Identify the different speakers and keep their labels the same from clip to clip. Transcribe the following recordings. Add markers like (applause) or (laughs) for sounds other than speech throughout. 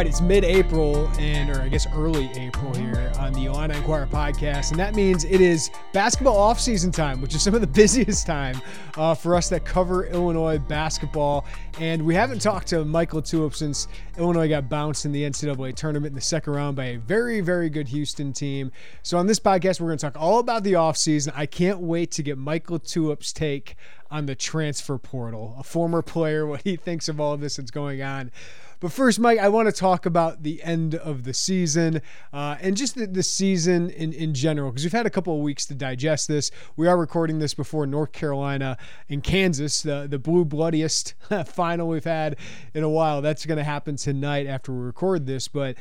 Speaker 1: Right, it's mid-April and, or I guess early April here on the Illini Inquirer podcast, and that means it is basketball off-season time, which is some of the (laughs) busiest time uh, for us that cover Illinois basketball. And we haven't talked to Michael LaTulip since Illinois got bounced in the NCAA tournament in the second round by a very, very good Houston team. So on this podcast, we're going to talk all about the offseason. I can't wait to get Michael LaTulip's take on the transfer portal, a former player, (laughs) what he thinks of all this that's going on. But first, Mike, I want to talk about the end of the season uh, and just the, the season in, in general, because we've had a couple of weeks to digest this. We are recording this before North Carolina and Kansas, the, the blue bloodiest (laughs) final we've had in a while. That's going to happen tonight after we record this. But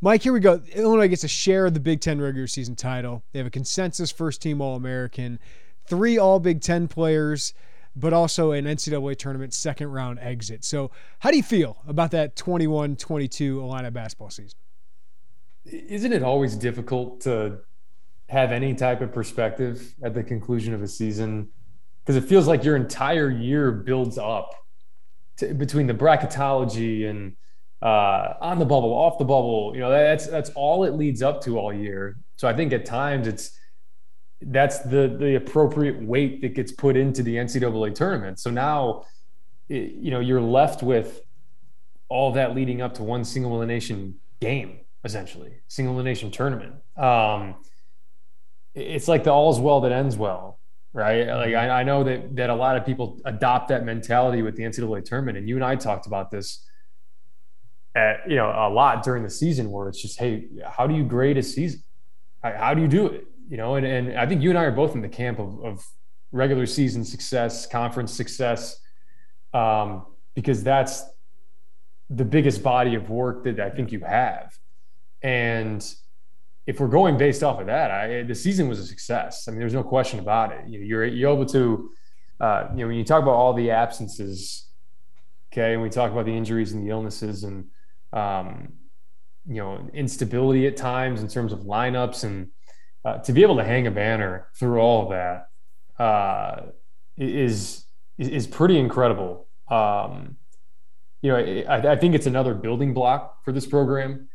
Speaker 1: Mike, here we go. Illinois gets a share of the Big Ten regular season title. They have a consensus first team All American, three All Big Ten players but also an NCAA tournament second round exit. So, how do you feel about that 21 22 Illini basketball season?
Speaker 2: Isn't it always difficult to have any type of perspective at the conclusion of a season? Because it feels like your entire year builds up to, between the bracketology and uh, on the bubble, off the bubble. You know, that's that's all it leads up to all year. So I think at times it's that's the the appropriate weight that gets put into the NCAA tournament. So now, you know, you're left with all that leading up to one single elimination game, essentially single elimination tournament. Um, it's like the all's well that ends well, right? Like I, I know that that a lot of people adopt that mentality with the NCAA tournament, and you and I talked about this. At, you know, a lot during the season where it's just, hey, how do you grade a season? How do you do it? You know, and, and I think you and I are both in the camp of, of regular season success, conference success, um, because that's the biggest body of work that I think you have. And if we're going based off of that, I, the season was a success. I mean, there's no question about it. You you're you're able to, uh, you know, when you talk about all the absences, okay, and we talk about the injuries and the illnesses and, um, you know, instability at times in terms of lineups and uh, to be able to hang a banner through all of that uh, is is pretty incredible. Um, you know, I, I, think it's another building block for this program.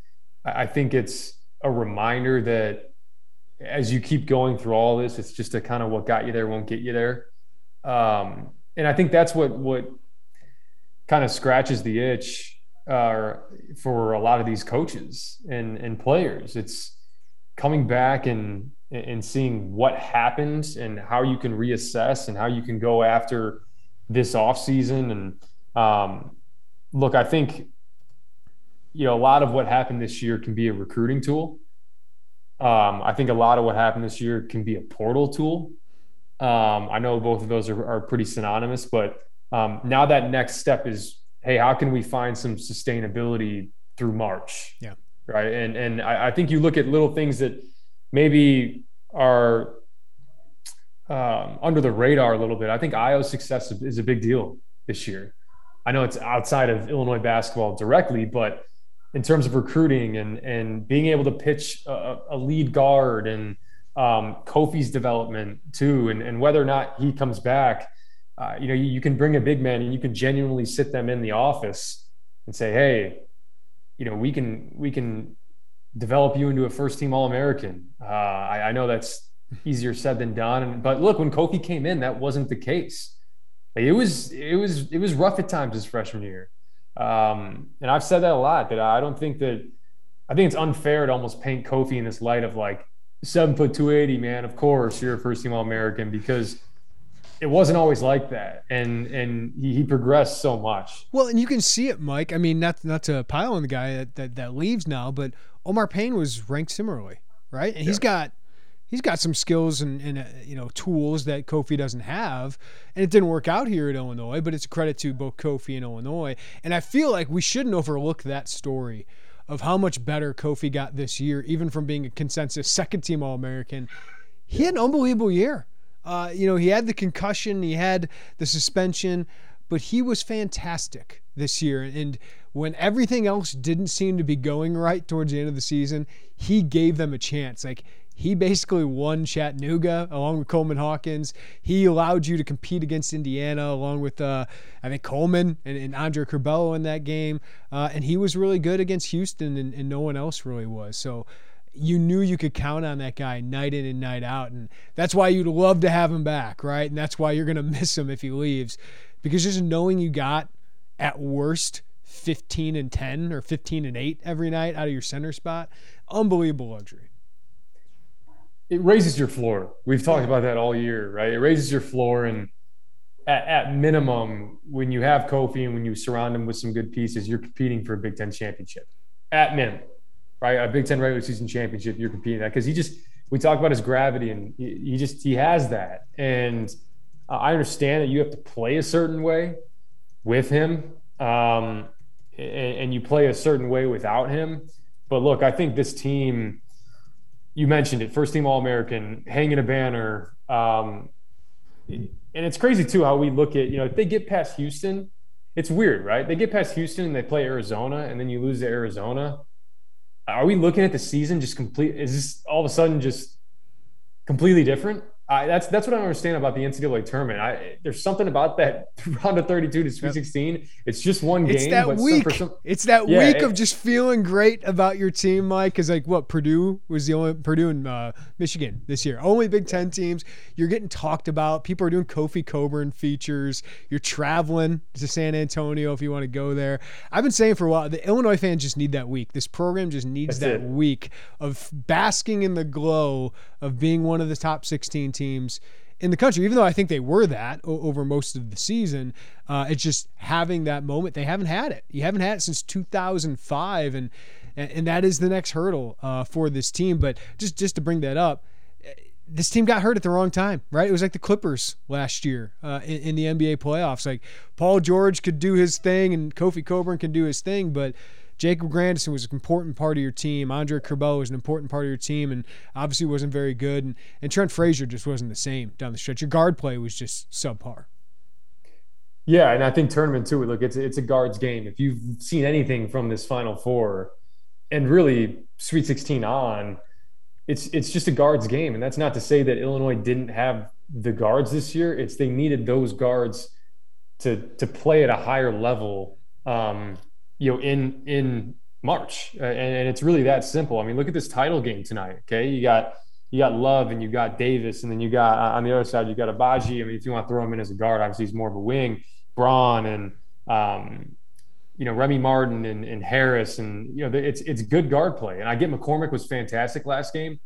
Speaker 2: I think it's a reminder that as you keep going through all this, it's just a kind of what got you there won't get you there. Um, and I think that's what what kind of scratches the itch uh, for a lot of these coaches and and players. It's coming back and and seeing what happened and how you can reassess and how you can go after this off season and um, look i think you know a lot of what happened this year can be a recruiting tool. Um, i think a lot of what happened this year can be a portal tool. Um, i know both of those are, are pretty synonymous but um, now that next step is hey how can we find some sustainability through march?
Speaker 1: Yeah
Speaker 2: right? And and I, I, think you look at little things that maybe are um, under the radar a little bit. I think Ayo's success is a big deal this year. I know it's outside of Illinois basketball directly, but in terms of recruiting and and being able to pitch a, a lead guard and um, Kofi's development too, and, and whether or not he comes back, uh, you know, you, you, can bring a big man and you can genuinely sit them in the office and say, hey, you know, we can we can develop you into a first team All American. Uh, I, I, know that's easier said than done. But look, when Kofi came in, that wasn't the case. It was it was it was rough at times his freshman year, um, and I've said that a lot. That I don't think that I think it's unfair to almost paint Kofi in this light of like seven foot two eighty man. Of course, you're a first team All American because it wasn't always like that, and and he, he, progressed so much.
Speaker 1: Well, and you can see it, Mike. I mean, not not to pile on the guy that, that, that leaves now, but Omar Payne was ranked similarly, right? And yeah. he's got he's got some skills and, and uh, you know tools that Kofi doesn't have, and it didn't work out here at Illinois. But it's a credit to both Kofi and Illinois, and I feel like we shouldn't overlook that story of how much better Kofi got this year, even from being a consensus second team All American. He had an unbelievable year. Uh, you know, he had the concussion, he had the suspension, but he was fantastic this year. And when everything else didn't seem to be going right towards the end of the season, he gave them a chance. Like he basically won Chattanooga along with Coleman Hawkins. He allowed you to compete against Indiana along with uh, I think Coleman and, and Andre Curbelo in that game. Uh, and he was really good against Houston, and, and no one else really was. So you knew you could count on that guy night in and night out. And that's why you'd love to have him back, right? And that's why you're going (laughs) to miss him if he leaves. Because just knowing you got at worst 15 and 10 or 15 and 8 every night out of your center spot, unbelievable luxury.
Speaker 2: It raises your floor. We've talked about that all year, right? It raises your floor. And at, at minimum, when you have Kofi and when you surround him with some good pieces, you're competing for a Big Ten championship. At minimum right? A Big Ten regular season championship, you're competing that because he just we talk about his gravity and he, he just he has that. And uh, I understand that you have to play a certain way with him, um, and, and, you play a certain way without him. But look, I think this team. You mentioned it, first team All American, hanging a banner. Um, and it's crazy too how we look at you know if they get past Houston, it's weird, right? They get past Houston and they play Arizona, and then you lose to Arizona are we looking at the season just complete? Is this all of a sudden just completely different? I, that's that's what I understand about the NCAA tournament. I, there's something about that (laughs) round of 32 to Sweet 16. It's just one
Speaker 1: game.
Speaker 2: It's
Speaker 1: that week. Some, it's that yeah, week it, of just feeling great about your team, Mike. Because like what Purdue was the only Purdue and uh, Michigan this year, only Big Ten teams. You're getting talked about. People are doing Kofi Cockburn features. You're traveling to San Antonio if you want to go there. I've been saying for a while the Illinois fans just need that week. This program just needs that it. week of basking in the glow of being one of the top 16 teams in the country, even though I think they were that o- over most of the season. Uh, it's just having that moment. They haven't had it. You haven't had it since 2005, and and that is the next hurdle uh, for this team. But just just to bring that up, this team got hurt at the wrong time, right? It was like the Clippers last year uh, in, in, the NBA playoffs. Like Paul George could do his thing and Kofi Cockburn can do his thing, but Jacob Grandison was an important part of your team. Andre Curbelo was an important part of your team, and obviously wasn't very good. And, and Trent Frazier just wasn't the same down the stretch. Your guard play was just subpar.
Speaker 2: Yeah, and I think tournament too. Look, it's it's a guards game. If you've seen anything from this Final Four, and really Sweet 16 on, it's it's just a guards game. And that's not to say that Illinois didn't have the guards this year. It's they needed those guards to to play at a higher level um, you know, in in March, and, and, it's really that simple. I mean, look at this title game tonight. Okay, you got you got Love and you got Davis, and then you got uh, on the other side you got Agbaji. I mean, if you want to throw him in as a guard, obviously he's more of a wing. Braun and um, you know Remy Martin and, and Harris, and you know it's it's good guard play. And I get McCormack was fantastic last game,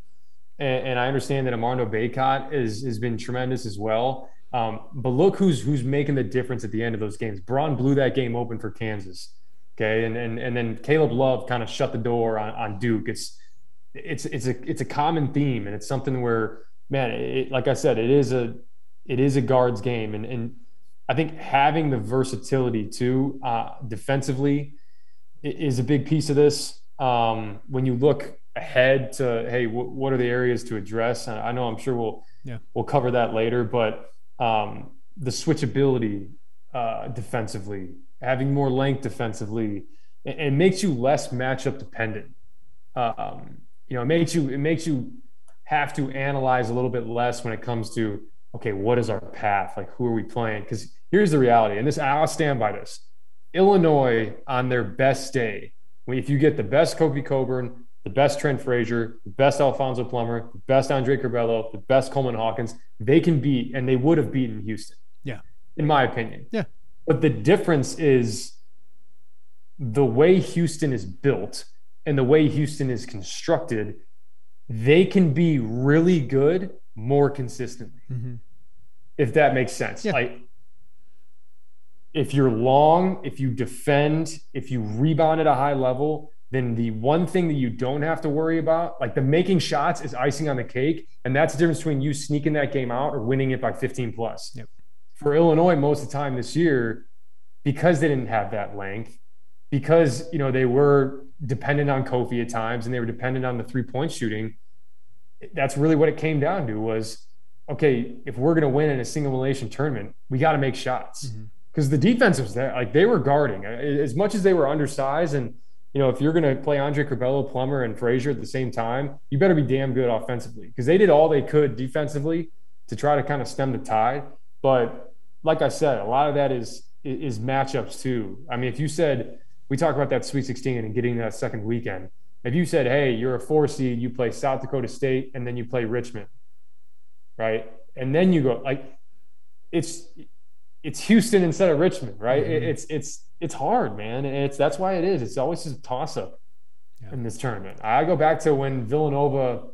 Speaker 2: and, and I understand that Armando Bacot is has been tremendous as well. Um, but look who's who's making the difference at the end of those games. Braun blew that game open for Kansas. Okay, and and and then Caleb Love kind of shut the door on, on Duke. It's it's it's a it's a common theme, and it's something where man, it, like I said, it is a it is a guards game, and and I think having the versatility too uh, defensively is a big piece of this. Um, when you look ahead to hey, w- what are the areas to address? And I know I'm sure we'll yeah. we'll cover that later, but um, the switchability uh, defensively having more length defensively, it, it makes you less matchup dependent. Um, you know, it makes you it makes you have to analyze a little bit less when it comes to okay, what is our path? Like, who are we playing? Because here's the reality, and this I'll stand by this. Illinois on their best day, if you get the best Kofi Cockburn, the best Trent Frazier, the best Alfonso Plummer, the best Andre Curbelo, the best Coleman Hawkins, they can beat, and they would have beaten Houston.
Speaker 1: Yeah.
Speaker 2: In my opinion.
Speaker 1: Yeah.
Speaker 2: But the difference is the way Houston is built and the way Houston is constructed, they can be really good more consistently. Mm-hmm. if that makes sense.
Speaker 1: Yeah.
Speaker 2: Like if you're long, if you defend, if you rebound at a high level, then the one thing that you don't have to worry about, like the making shots, is icing on the cake. And that's the difference between you sneaking that game out or winning it by 15 plus.
Speaker 1: Yep.
Speaker 2: For Illinois, most of the time this year, because they didn't have that length, because you know they were dependent on Kofi at times and they were dependent on the three point shooting. That's really what it came down to was okay, if we're going to win in a single elimination tournament, we got to make shots mm-hmm. because the defense was there. Like they were guarding as much as they were undersized. And, you know, if you're going to play Andre Curbelo, Plummer, and Frazier at the same time, you better be damn good offensively because they did all they could defensively to try to kind of stem the tide. But like I said, a lot of that is is matchups too. I mean, if you said we talk about that Sweet 16 and getting that second weekend, if you said, hey, you're a four seed, you play South Dakota State, and then you play Richmond, right? And then you go like it's it's Houston instead of Richmond, right?
Speaker 1: Mm-hmm.
Speaker 2: It's it's it's hard, man. And it's that's why it is. It's always just a toss up
Speaker 1: Yeah.
Speaker 2: in this tournament. I go back to when Villanova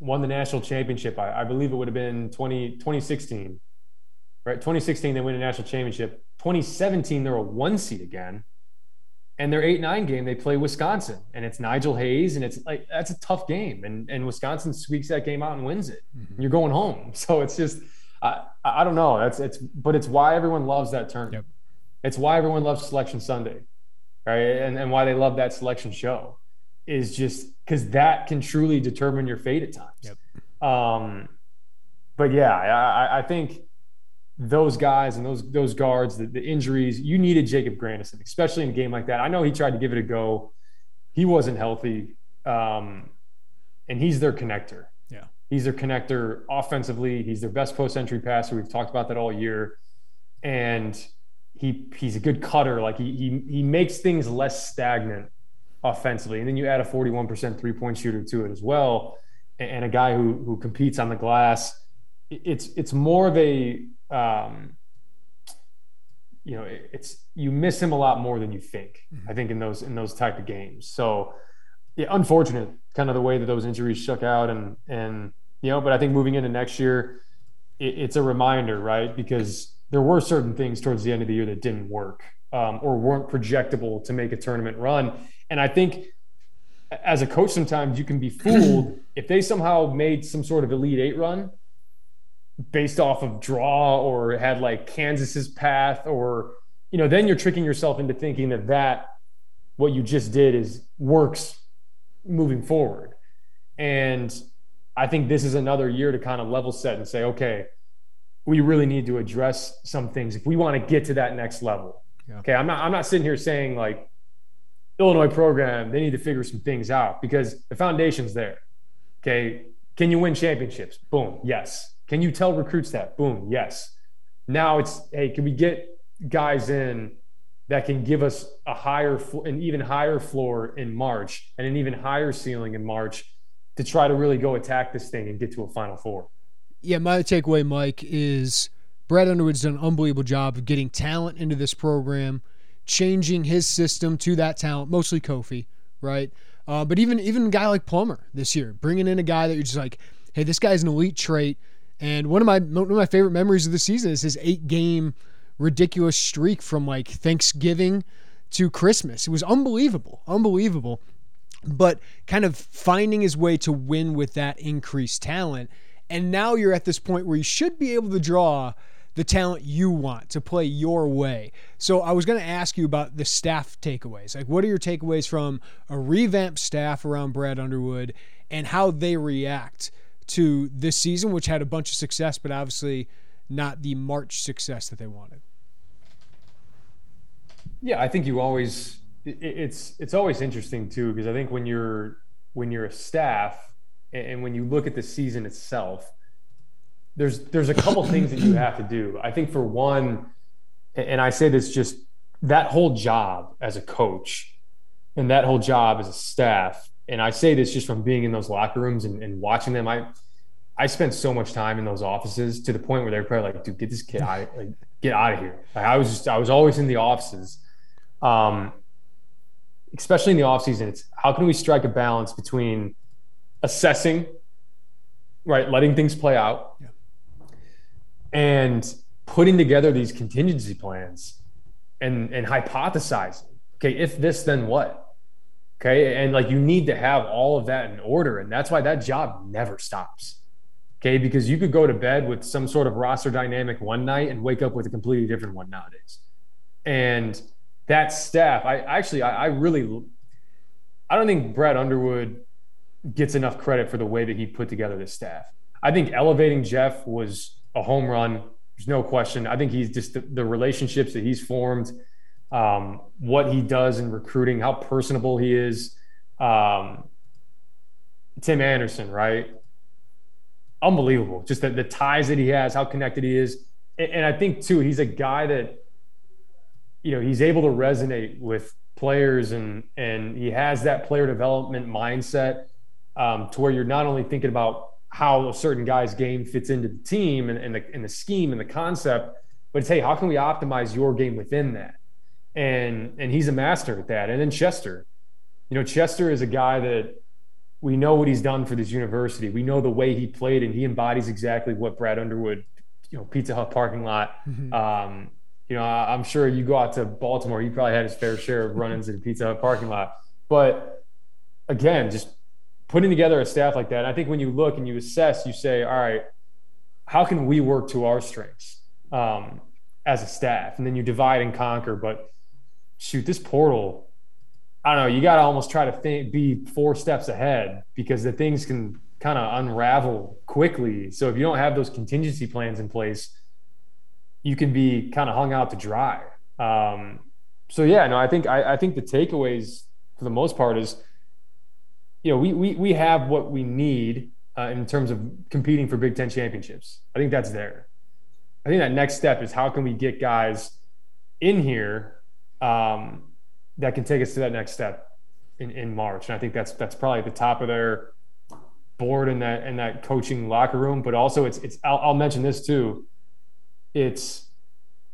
Speaker 2: won the national championship. I, I believe it would have been 20, 2016, right? 2016, they win a national championship. 2017, they're a one seed again. And their eight nine game, they play Wisconsin, and it's Nigel Hayes, and it's like that's a tough game, and and Wisconsin squeaks that game out and wins it.
Speaker 1: Mm-hmm.
Speaker 2: You're going home, (laughs) so it's just I I don't know. That's it's but it's why everyone loves that tournament.
Speaker 1: Yep.
Speaker 2: It's why everyone loves Selection Sunday, right? And and why they love that selection show is just because that can truly determine your fate at times.
Speaker 1: Yep.
Speaker 2: Um, but yeah, I, I think those guys and those those guards, the, the injuries, you needed Jacob Grandison, especially in a game like that. I know he tried to give it a go. He wasn't healthy. Um, and he's their connector.
Speaker 1: Yeah.
Speaker 2: He's their connector offensively. He's their best post entry passer. We've talked about that all year. And he he's a good cutter. Like he he he makes things less stagnant offensively. And then you add a 41% three point shooter to it as well, and, and a guy who who competes on the glass. It's it's more of a um, you know it's you miss him a lot more than you think. I think in those in those type of games. So yeah, unfortunate kind of the way that those injuries shook out and and you know, but I think moving into next year, it, it's a reminder, right? Because there were certain things towards the end of the year that didn't work um, or weren't projectable to make a tournament run. And I think as a coach, sometimes you can be fooled (clears throat) if they somehow made some sort of elite eight run based off of draw or had like Kansas's path or you know then you're tricking yourself into thinking that that what you just did is works moving forward. And I think this is another year to kind of level set and say, okay, we really need to address some things if we want to get to that next level.
Speaker 1: Yeah.
Speaker 2: Okay, I'm not I'm not sitting here saying like Illinois program, they need to figure some things out because the foundation's there. Okay, can you win championships? Boom, yes. Can you tell recruits that? Boom, yes. Now it's hey, can we get guys in that can give us a higher, an even higher floor in March and an even higher ceiling in March to try to really go attack this thing and get to a Final Four.
Speaker 1: Yeah, my takeaway, Mike, is Brad Underwood's done an unbelievable job of getting talent into this program, changing his system to that talent, mostly Kofi, right? Uh, but even even a guy like Plummer this year, bringing in a guy that you're just like, hey, this guy's an elite trait. And one of my one of my favorite memories of the season is his eight game ridiculous streak from like Thanksgiving to Christmas. It was unbelievable, unbelievable. But kind of finding his way to win with that increased talent. And now you're at this point where you should be able to draw the talent you want to play your way. So I was going to ask you about the staff takeaways. Like, what are your takeaways from a revamped staff around Brad Underwood and how they react to this season, which had a bunch of success, but obviously not the March success that they wanted?
Speaker 2: Yeah, I think you always it's it's always interesting too because I think when you're when you're a staff and when you look at the season itself, there's there's a couple things that you have to do. I think for one, and I say this just that whole job as a coach and that whole job as a staff, and I say this just from being in those locker rooms and, and watching them. I I spent so much time in those offices to the point where they're probably like, dude, get this kid out, like, get out of here. Like, I was just I was always in the offices. Um, especially in the offseason, it's how can we strike a balance between assessing, right, letting things play out,
Speaker 1: yeah.
Speaker 2: and putting together these contingency plans and and hypothesizing. Okay, if this, then what? Okay, and like you need to have all of that in order, and that's why that job never stops. Okay, because you could go to bed with some sort of roster dynamic one night and wake up with a completely different one nowadays. And that staff, I actually, I, I really, I don't think Brad Underwood gets enough credit for the way that he put together this staff. I think elevating Geoff was a home run. There's no question. I think he's just the, the relationships that he's formed, um, what he does in recruiting, how personable he is. Um, Tim Anderson, right? Unbelievable. Just the, the ties that he has, how connected he is. And, and I think, too, he's a guy that, you know, he's able to resonate with players and and he has that player development mindset um, to where you're not only thinking about how a certain guy's game fits into the team and, and, the, and the scheme and the concept, but it's hey, how can we optimize your game within that? And and he's a master at that. And then Chester, you know, Chester is a guy that we know what he's done for this university. We know the way he played, and he embodies exactly what Brad Underwood, you know, Pizza Hut parking lot. Mm-hmm. Um, you know, I'm sure you go out to Baltimore, he probably had his fair share of run-ins in Pizza Hut parking lot. But again, just putting together a staff like that, I think when you look and you assess, you say, all right, how can we work to our strengths um, as a staff? And then you divide and conquer. But shoot, this portal, I don't know, you got to almost try to think, be four steps ahead because the things can kind of unravel quickly. So if you don't have those contingency plans in place, you can be kind of hung out to dry. Um, so yeah, no, I think I, I think the takeaways for the most part is you know, we we we have what we need uh, in terms of competing for Big Ten championships. I think that's there. I think that next step is how can we get guys in here um, that can take us to that next step in, in March. And I think that's that's probably at the top of their board in that in that coaching locker room. But also, it's it's I'll, I'll mention this too. It's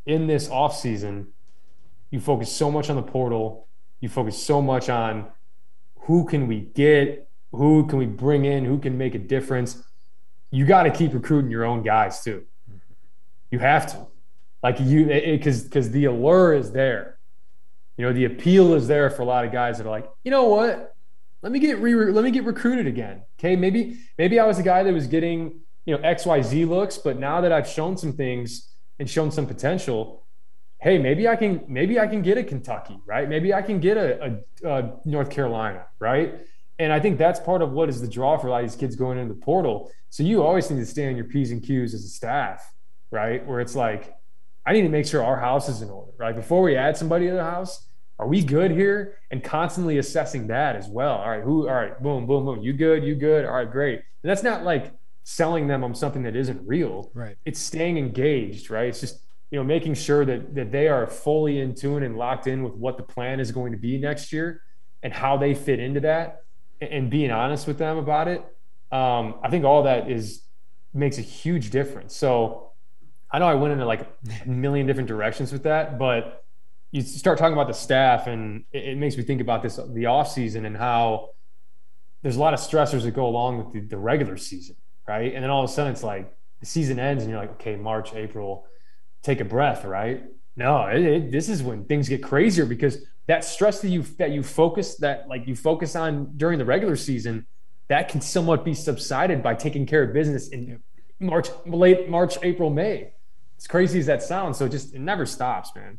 Speaker 2: in this off season, you focus so much on the portal. You focus so much on who can we get, who can we bring in, who can make a difference. You got to keep recruiting your own guys too. You have to, like you, because because the allure is there. You know, the appeal is there for a lot of guys that are like, you know what? Let me get re let me get recruited again. Okay, maybe maybe I was a guy that was getting you know X Y Z looks, but now that I've shown some things and shown some potential, hey, maybe I can maybe I can get a Kentucky, right? Maybe I can get a, a, a, North Carolina, right? And I think that's part of what is the draw for a lot of these kids going into the portal. So you always need to stay on your P's and Q's as a staff, right? Where it's like, I need to make sure our house is in order, right? Before we add somebody to the house, are we good here? And constantly assessing that as well. All right, who, all right, boom, boom, boom. You good, you good. All right, great. And that's not like selling them on something that isn't real.
Speaker 1: Right.
Speaker 2: It's staying engaged, right? It's just you know, making sure that that they are fully in tune and locked in with what the plan is going to be next year and how they fit into that, and being honest with them about it. Um, I think all that is makes a huge difference. So I know I went into like a million different directions with that, but you start talking about the staff, and it, it makes me think about this the off season and how there's a lot of stressors that go along with the, the regular season, right? And then all of a sudden it's like the season ends, and you're like, okay, March, April take a breath, right? No, it, it, this is when things get crazier because that stress that you that you focus that like you focus on during the regular season, that can somewhat be subsided by taking care of business in March, late March, April, May. As crazy as that sounds, so it just it never stops, man.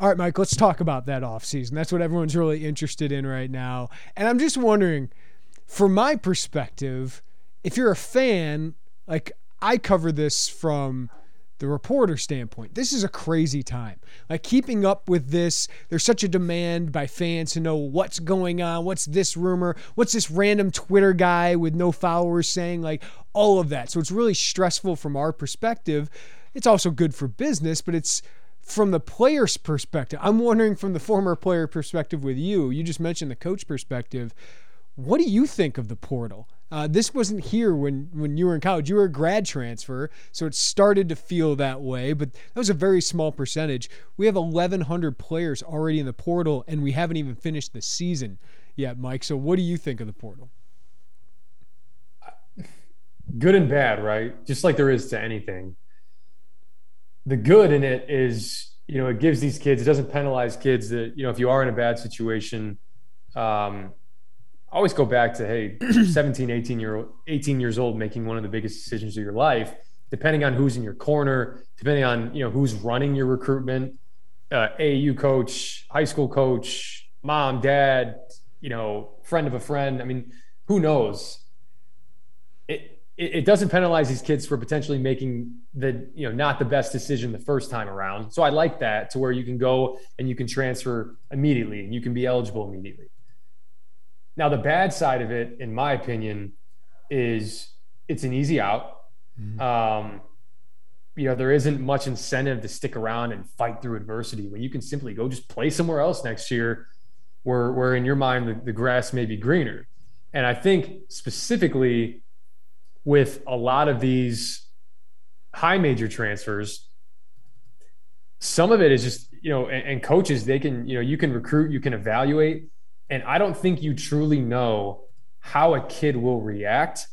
Speaker 1: All right, Mike, let's talk about that offseason. That's what everyone's really interested in right now. And I'm just wondering, from my perspective, if you're a fan, like I cover this from the reporter standpoint, this is a crazy time. Like keeping up with this, there's such a demand by fans to know what's going on, what's this rumor, what's this random Twitter guy with no followers saying, like all of that. So it's really stressful from our perspective. It's also good for business, but it's from the player's perspective, I'm wondering from the former player perspective with you, you just mentioned the coach perspective. What do you think of the portal? Uh, this wasn't here when, when you were in college. You were a grad transfer, so it started to feel that way, but that was a very small percentage. We have 1,100 players already in the portal, and we haven't even finished the season yet, Mike. So, what do you think of the portal?
Speaker 2: Good and bad, right? Just like there is to anything the good in it is you know it gives these kids it doesn't penalize kids that you know if you are in a bad situation um always go back to hey (clears throat) 17 18 year old 18 years old making one of the biggest decisions of your life. Depending on who's in your corner depending on you know who's running your recruitment uh, AAU coach high school coach mom dad you know friend of a friend. I mean who knows? It, it doesn't penalize these kids for potentially making the you know not the best decision the first time around. So I like that to where you can go and you can transfer immediately and you can be eligible immediately. Now the bad side of it, in my opinion, is it's an easy out. Mm-hmm. Um, you know there isn't much incentive to stick around and fight through adversity when you can simply go just play somewhere else next year, where where in your mind the, the grass may be greener. And I think specifically with a lot of these high major transfers, some of it is just, you know, and, and, coaches, they can, you know, you can recruit, you can evaluate. And I don't think you truly know how a kid will react.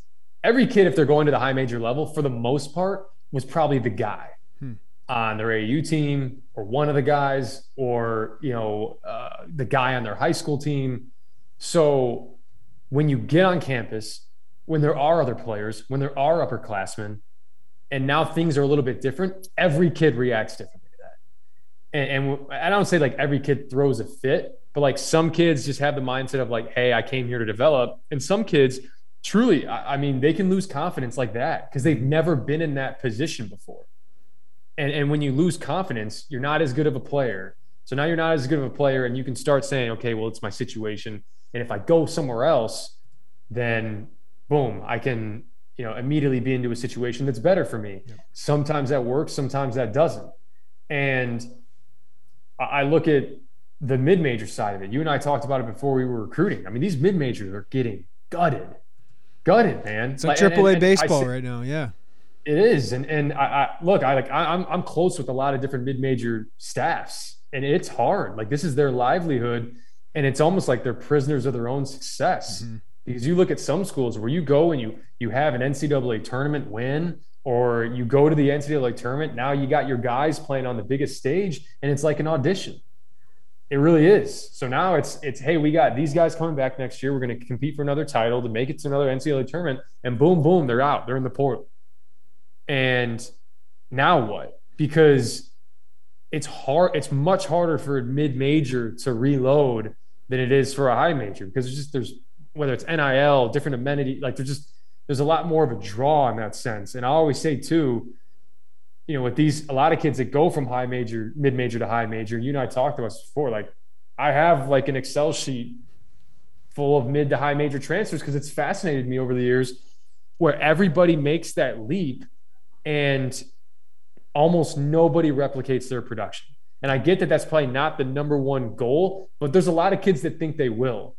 Speaker 2: Every kid, if they're going to the high major level, for the most part, was probably the guy hmm. on their AU team or one of the guys or, you know, uh, the guy on their high school team. So when you get on campus, when there are other players, when there are upperclassmen, and now things are a little bit different, every kid reacts differently to that. And, and I don't say like every kid throws a fit, but like some kids just have the mindset of like, hey, I came here to develop. And some kids truly, I, I mean, they can lose confidence like that because they've never been in that position before. And, and when you lose confidence, you're not as good of a player. So now you're not as good of a player, and you can start saying, okay, well, it's my situation. And if I go somewhere else, then boom, I can, you know, immediately be into a situation that's better for me. Yeah. Sometimes that works, sometimes that doesn't. And I look at the mid major side of it. You and I talked about it before we were recruiting. I mean, these mid majors are getting gutted, gutted, man.
Speaker 1: It's like triple A baseball right now. Yeah,
Speaker 2: it is. And and I, I look, I like I, I'm I'm close with a lot of different mid major staffs, and it's hard. Like this is their livelihood, and it's almost like they're prisoners of their own success. Mm-hmm. Because you look at some schools where you go and you you have an NCAA tournament win, or you go to the NCAA tournament. Now you got your guys playing on the biggest stage, and it's like an audition. It really is. So now it's it's hey, we got these guys coming back next year. We're going to compete for another title to make it to another NCAA tournament, and boom, boom, they're out. They're in the portal. And now what? Because it's hard. It's much harder for a mid major to reload than it is for a high major because there's just there's whether it's NIL, different amenity, like there's just there's a lot more of a draw in that sense. And I always say too, you know, with these a lot of kids that go from high major, mid major to high major, you and I talked to us before, like I have like an Excel sheet full of mid to high major transfers because it's fascinated me over the years where everybody makes that leap and almost nobody replicates their production. And I get that that's probably not the number one goal, but there's a lot of kids that think they will.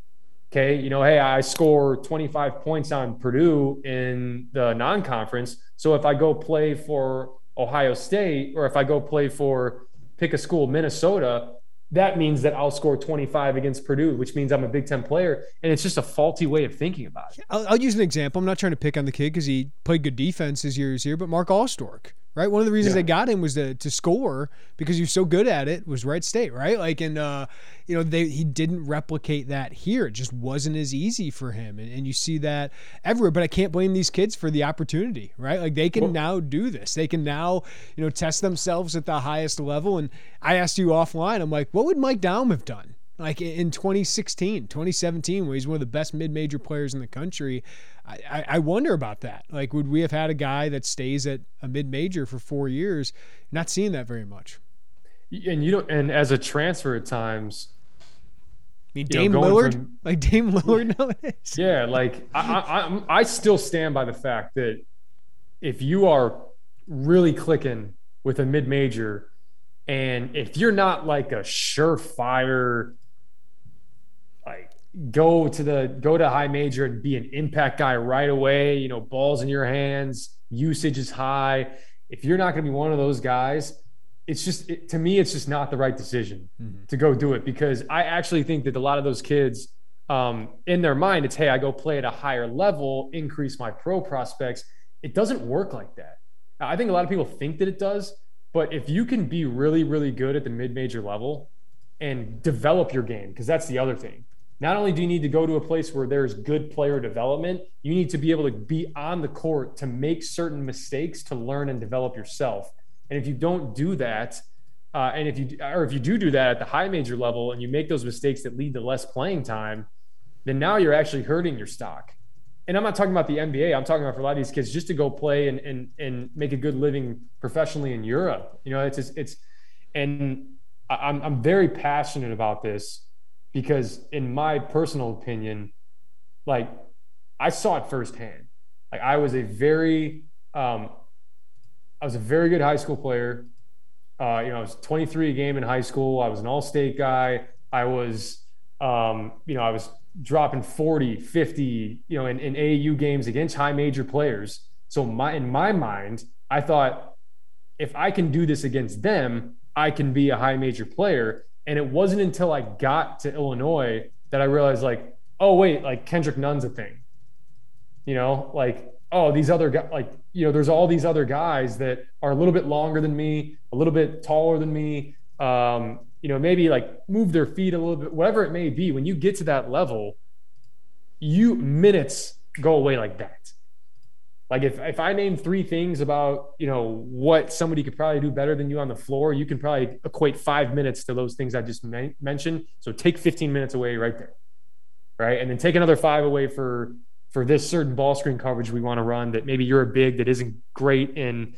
Speaker 2: Okay, you know, hey, I score 25 points on Purdue in the non-conference. So if I go play for Ohio State or if I go play for pick a school, Minnesota, that means that I'll score 25 against Purdue, which means I'm a Big Ten player. And it's just a faulty way of thinking about it.
Speaker 1: I'll, I'll use an example. I'm not trying to pick on the kid because he played good defense his years here, but Mark Alstork right? One of the reasons yeah. they got him was to, to score because he was so good at it was Wright State, right? Like, and uh, you know, they he didn't replicate that here. It just wasn't as easy for him, and, and you see that everywhere. But I can't blame these kids for the opportunity, right? Like they can well, now do this. They can now, you know, test themselves at the highest level. And I asked you offline, I'm like, what would Mike Daum have done? Like in 2016, 2017, where he's one of the best mid-major players in the country. I, I wonder about that. Like, would we have had a guy that stays at a mid-major for four years? Not seeing that very much.
Speaker 2: And you don't. And as a transfer at times,
Speaker 1: I mean, Dame know, Lillard, from, like Dame (laughs) Lillard nowadays.
Speaker 2: Yeah, like I, I, I still stand by the fact that if you are really clicking with a mid-major, and if you're not like a surefire go to the go to high major and be an impact guy right away. You know, balls in your hands, usage is high. If you're not going to be one of those guys, it's just it, to me, it's just not the right decision mm-hmm. to go do it because I actually think that a lot of those kids, um, in their mind, it's hey, I go play at a higher level, increase my pro prospects. It doesn't work like that. I think a lot of people think that it does, but if you can be really, really good at the mid major level and develop your game, because that's the other thing not only do you need to go to a place where there's good player development, you need to be able to be on the court to make certain mistakes to learn and develop yourself. And if you don't do that, uh, and if you or if you do do that at the high major level and you make those mistakes that lead to less playing time, then now you're actually hurting your stock. And I'm not talking about the NBA. I'm talking about for a lot of these kids just to go play and and and make a good living professionally in Europe. You know, it's it's and I'm I'm very passionate about this because in my personal opinion, like I saw it firsthand. Like I was a very, um, I was a very good high school player. Uh, you know, I was 23 a game in high school. I was an all-state guy. I was, um, you know, I was dropping 40, 50, you know, in, in AAU games against high major players. So my, in my mind, I thought if I can do this against them, I can be a high major player. And it wasn't until I got to Illinois that I realized, like, oh, wait, like Kendrick Nunn's a thing. You know, like, oh, these other guys, like, you know, there's all these other guys that are a little bit longer than me, a little bit taller than me, um, you know, maybe like move their feet a little bit, whatever it may be. When you get to that level, you minutes go away like that. Like if, if I name three things about, you know, what somebody could probably do better than you on the floor, you can probably equate five minutes to those things I just mentioned. So take 15 minutes away right there. Right. And then take another five away for, for this certain ball screen coverage we want to run that maybe you're a big that isn't great in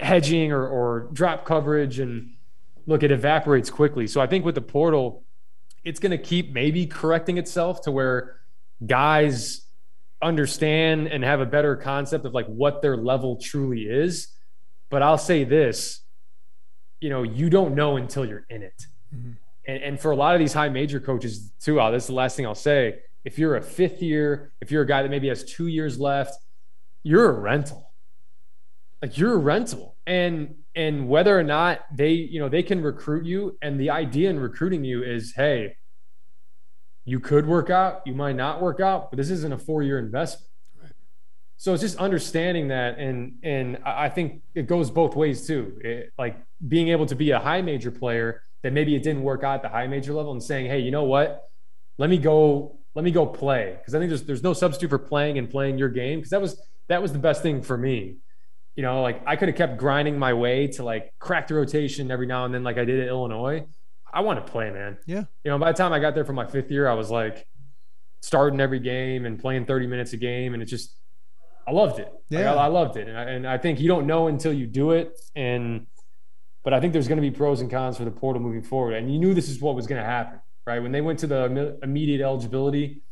Speaker 2: hedging or, or drop coverage. And look, it evaporates quickly. So I think with the portal, it's going to keep maybe correcting itself to where guys understand and have a better concept of like what their level truly is. But I'll say this, you know, you don't know until you're in it. Mm-hmm. And, and for a lot of these high major coaches too, Al, this is the last thing I'll say. If you're a fifth year, if you're a guy that maybe has two years left, you're a rental. Like you're a rental. And and whether or not they, you know, they can recruit you. And the idea in recruiting you is, hey, you could work out, you might not work out, but this isn't a four year investment. Right. So it's just understanding that, and and I think it goes both ways too. It, like being able to be a high major player that maybe it didn't work out at the high major level, and saying, hey, you know what? Let me go. Let me go play because I think there's there's no substitute for playing and playing your game because that was that was the best thing for me. You know, like I could have kept grinding my way to like crack the rotation every now and then, like I did at Illinois I want to play, man.
Speaker 1: Yeah.
Speaker 2: You know, by the time I got there for my fifth year, I was like starting every game and playing 30 minutes a game. And it just, I loved it. Yeah. Like, I, I, loved it. And I, and I think you don't know until you do it. And, but I think there's going to be pros and cons for the portal moving forward. And you knew this is what was going to happen, right? When they went to the immediate eligibility,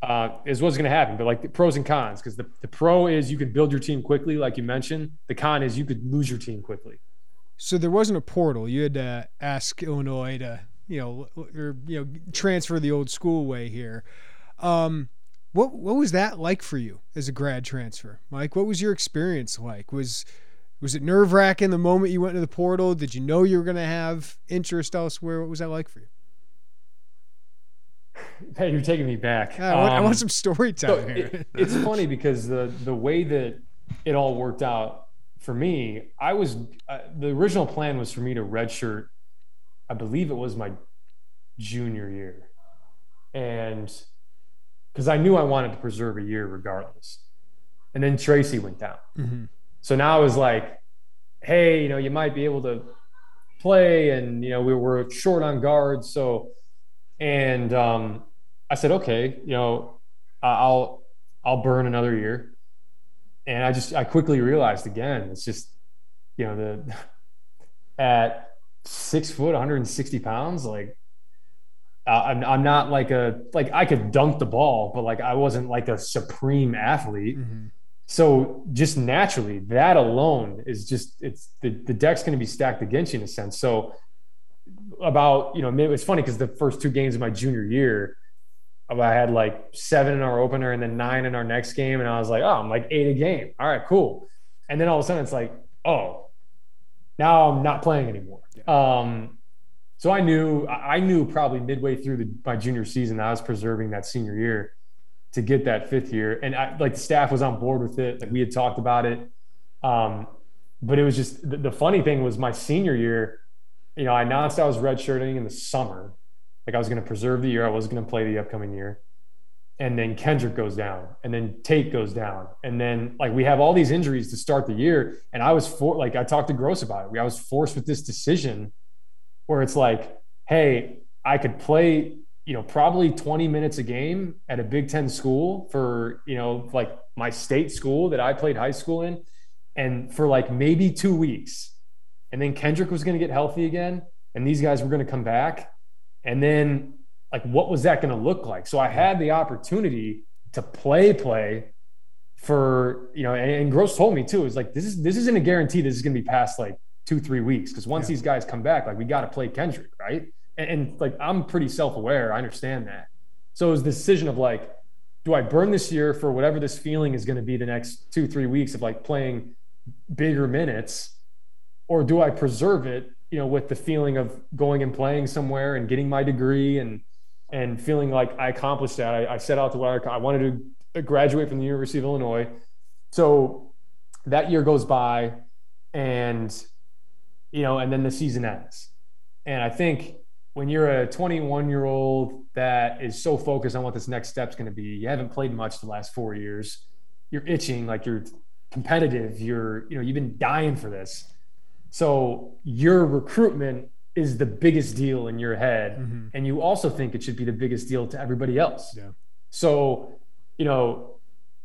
Speaker 2: uh, is what's going to happen. But like the pros and cons, because the, the pro is you could build your team quickly, like you mentioned. The con is you could lose your team quickly.
Speaker 1: So there wasn't a portal. You had to ask Illinois to, you know, or you know, transfer the old school way here. Um, what what was that like for you as a grad transfer, Mike? What was your experience like? Was Was it nerve wracking the moment you went into the portal? Did you know you were going to have interest elsewhere? What was that like for you? (laughs)
Speaker 2: Hey, you're taking me back.
Speaker 1: I, want, um, I, want, um, some storytelling so
Speaker 2: here. It, it's funny because the the way that it all worked out for me, I was uh, the original plan was for me to redshirt. I believe it was my junior year, and because I knew I wanted to preserve a year regardless. And then Tracy went down. Mm-hmm. So now I was like, hey, you know, you might be able to play, and you know, we were short on guards, so and um, I said, okay, you know, I'll I'll burn another year. And I just I quickly realized again, it's just, you know, the at six foot, 160 pounds, like I'm, I'm not like a like I could dunk the ball, but like I wasn't like a supreme athlete. Mm-hmm. So just naturally, that alone is just it's the the deck's going to be stacked against you in a sense. So about you know maybe it's funny because the first two games of my junior year, I had like seven in our opener and then nine in our next game, and I was like, oh, I'm like eight a game. All right, cool. And then all of a sudden it's like, oh, now I'm not playing anymore. Um, so I knew I knew probably midway through the, my junior season I was preserving that senior year to get that fifth year, and I, like the staff was on board with it. Like we had talked about it, um, but it was just the, the funny thing was my senior year. You know, I announced I was redshirting in the summer, like I was going to preserve the year. I was going to play the upcoming year, and then Kendrick goes down, and then Tate goes down, and then like we have all these injuries to start the year, and I was for like I talked to Groce about it. I was forced with this decision where it's like, hey, I could play, you know, probably 20 minutes a game at a Big Ten school for, you know, like my state school that I played high school in, and for like maybe two weeks. And then Kendrick was going to get healthy again, and these guys were going to come back. And then, like, what was that going to look like? So I had the opportunity to play, play for, you know, and, and Groce told me too, is like, this is, this isn't a guarantee this is going to be past like two, three weeks. Because once yeah. these guys come back, like we got to play Kendrick, right? And, and, like I'm pretty self aware. I understand that. So it was the decision of like, do I burn this year for whatever this feeling is going to be the next two, three weeks of like playing bigger minutes, or do I preserve it, you know, with the feeling of going and playing somewhere and getting my degree and and feeling like I accomplished that. I, I set out to what I, I wanted to graduate from the University of Illinois. So that year goes by, and you know, and then the season ends. And I think when you're a 21 year old that is so focused on what this next step's going to be, you haven't played much the last four years. You're itching, like you're competitive. You're, you know, you've been dying for this. So your recruitment is the biggest deal in your head, mm-hmm. and you also think it should be the biggest deal to everybody else. Yeah. So, you know,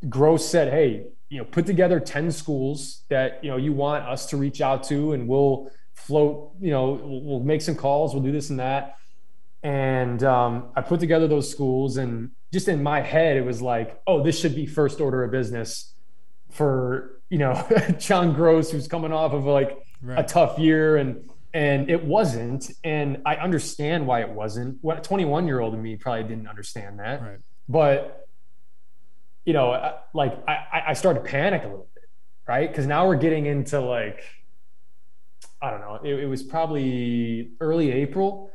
Speaker 2: Groce said, "Hey, you know, put together 10 schools that, you know, you want us to reach out to and we'll float, you know, we'll make some calls, we'll do this and that. And um, I put together those schools and just in my head, it was like, oh, this should be first order of business for, you know, (laughs) John Groce, who's coming off of like right. a tough year and, and it wasn't. And I understand why it wasn't. What 21 year old me probably didn't understand that. Right. But you know, like I, I started to panic a little bit, right? Because now we're getting into like, I don't know, it, it was probably early April.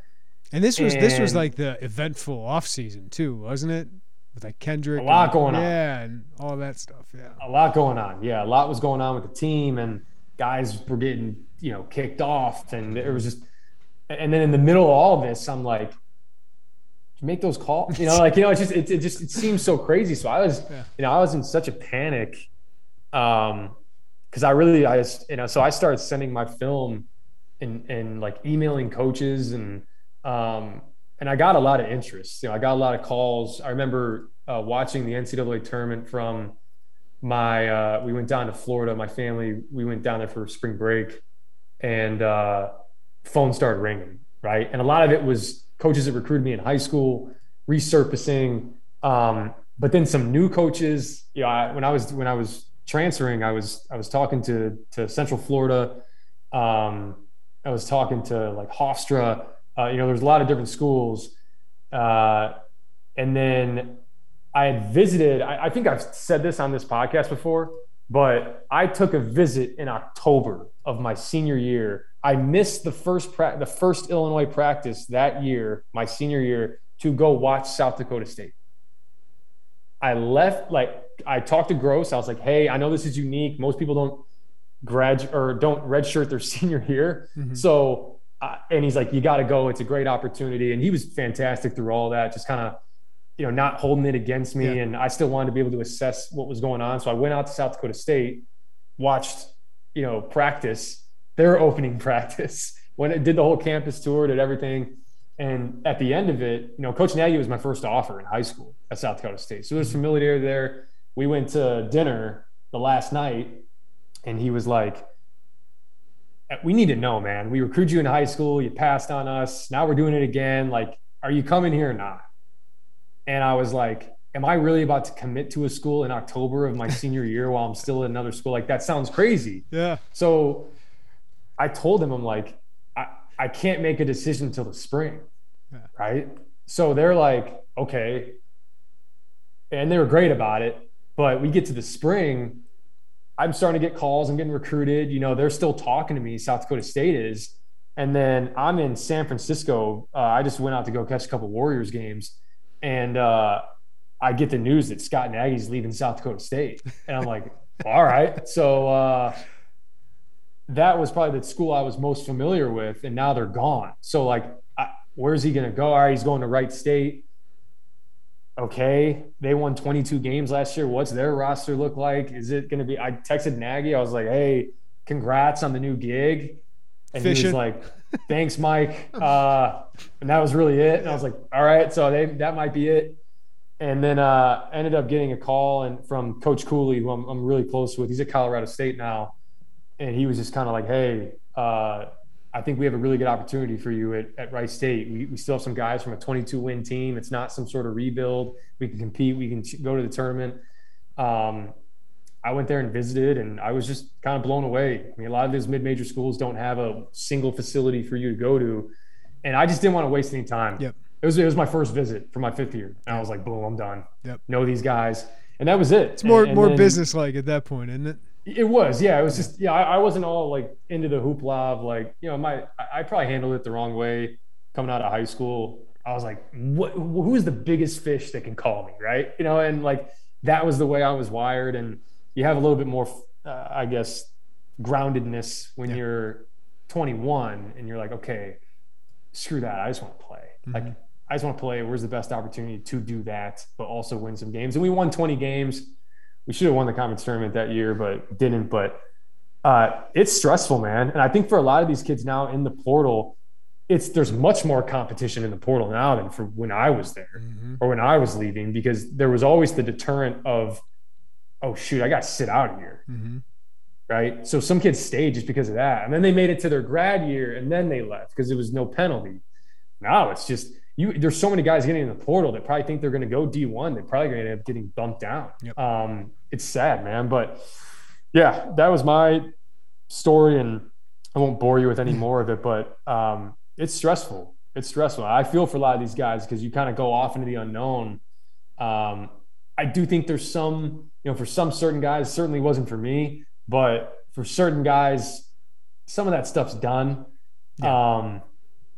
Speaker 1: And this was and this was like the eventful off season too, wasn't it? With like Kendrick,
Speaker 2: a lot and, going
Speaker 1: on,
Speaker 2: yeah,
Speaker 1: and all that stuff, yeah,
Speaker 2: a lot going on, yeah, a lot was going on with the team, and guys were getting you know kicked off, and it was just, and then in the middle of all of this, I'm like, make those calls. You know, like you know, it just it, it just it seems so crazy. So I was, yeah. you know, I was in such a panic, um, because I really I just you know, so I started sending my film and and like emailing coaches and um and I got a lot of interest. You know, I got a lot of calls. I remember uh, watching the NCAA tournament from my uh, we went down to Florida. My family we went down there for spring break, and uh, phone started ringing. Right, and a lot of it was coaches that recruited me in high school resurfacing. Um, but then some new coaches. You know, I, when I was when I was transferring, I was I was talking to to Central Florida. Um, I was talking to like Hofstra. Uh, you know, there's a lot of different schools. Uh, and then I had visited. I, I think I've said this on this podcast before, But I took a visit in October of my senior year. I missed the first pra- the first Illinois practice that year, my senior year, to go watch South Dakota State. I left like I talked to Groce. I was like, "Hey, I know this is unique. Most people don't grad or don't redshirt their (laughs) senior year. Mm-hmm. So, uh, and he's like, you got to go. It's a great opportunity. And he was fantastic through all that, just kind of, you know, not holding it against me. Yeah. And I still wanted to be able to assess what was going on. So I went out to South Dakota State, watched, you know, practice, their (laughs) opening practice, when it did the whole campus tour, did everything. And at the end of it, you know, Coach Nagy was my first offer in high school at South Dakota State. So there's familiarity there. We went to dinner the last night and he was like, "We need to know, man. We recruited you in high school. You passed on us. Now we're doing it again. Like, are you coming here or not?" And I was like, "Am I really about to commit to a school in October of my (laughs) senior year while I'm still in another school? Like, that sounds crazy."
Speaker 1: Yeah.
Speaker 2: So I told him, I'm like, I, I can't make a decision until the spring, yeah. right? So they're like, okay. And they were great about it. But we get to the spring I'm starting to get calls. I'm getting recruited. You know, they're still talking to me. South Dakota State is, and then I'm in San Francisco. Uh, I just went out to go catch a couple Warriors games, and uh, I get the news that Scott Nagy's leaving South Dakota State, and I'm like, all right. So uh, that was probably the school I was most familiar with, and now they're gone. So like, I, where's he going to go? All right, he's going to Wright State okay, they won 22 games last year. What's their roster look like? Is it going to be? I texted Nagy. I was like, hey, congrats on the new gig. And Fishing. he was like, thanks, Mike. Uh, and that was really it. And I was like, all right, so they, that might be it. And then uh, ended up getting a call and from Coach Cooley, who I'm, I'm really close with. He's at Colorado State now. And he was just kind of like, hey, uh, I think we have a really good opportunity for you at, at Wright State. We, we still have some guys from a 22 win team. It's not some sort of rebuild. We can compete. We can go to the tournament. Um, I went there and visited, and I was just kind of blown away. I mean, a lot of these mid major schools don't have a single facility for you to go to. And I just didn't want to waste any time.
Speaker 1: Yep.
Speaker 2: It was, it was my first visit for my fifth year. And I was like, boom, I'm done.
Speaker 1: Yep.
Speaker 2: Know these guys. And that was it.
Speaker 1: It's more,
Speaker 2: and, and
Speaker 1: more business like at that point, isn't it?
Speaker 2: It was, yeah. It was just, yeah. I, I, wasn't all like into the hoopla of like, you know, my I, I probably handled it the wrong way coming out of high school. I was like, what? Who is the biggest fish that can call me, right? You know, and like that was the way I was wired. And you have a little bit more, uh, I guess, groundedness when yeah. you're 21 and you're like, okay, screw that. I just want to play. Mm-hmm. Like, I just want to play. Where's the best opportunity to do that, but also win some games? And we won 20 games we should have won the conference tournament that year, but didn't. But uh, it's stressful, man. And I think for a lot of these kids now in the portal, it's there's much more competition in the portal now than for when I was there mm-hmm. or when I was leaving because there was always the deterrent of, oh shoot, I got to sit out here. Mm-hmm. Right. So some kids stayed just because of that. And then they made it to their grad year and then they left because it was no penalty. Now it's just you there's so many guys getting in the portal that probably think they're going to go D1. They're probably going to end up getting bumped down. Yep. Um, it's sad, man. But yeah, that was my story, and I won't bore you with any (laughs) more of it. But um, it's stressful. It's stressful. I feel for a lot of these guys because you kind of go off into the unknown. Um, I do think there's some, you know, for some certain guys, certainly wasn't for me, but for certain guys, some of that stuff's done. Yeah. Um,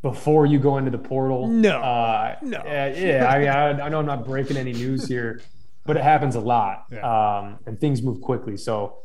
Speaker 2: before you go into the portal.
Speaker 1: No, uh, no.
Speaker 2: Uh, yeah, I mean, I, I, know I'm not breaking any news here, but it happens a lot, yeah. um, and things move quickly. So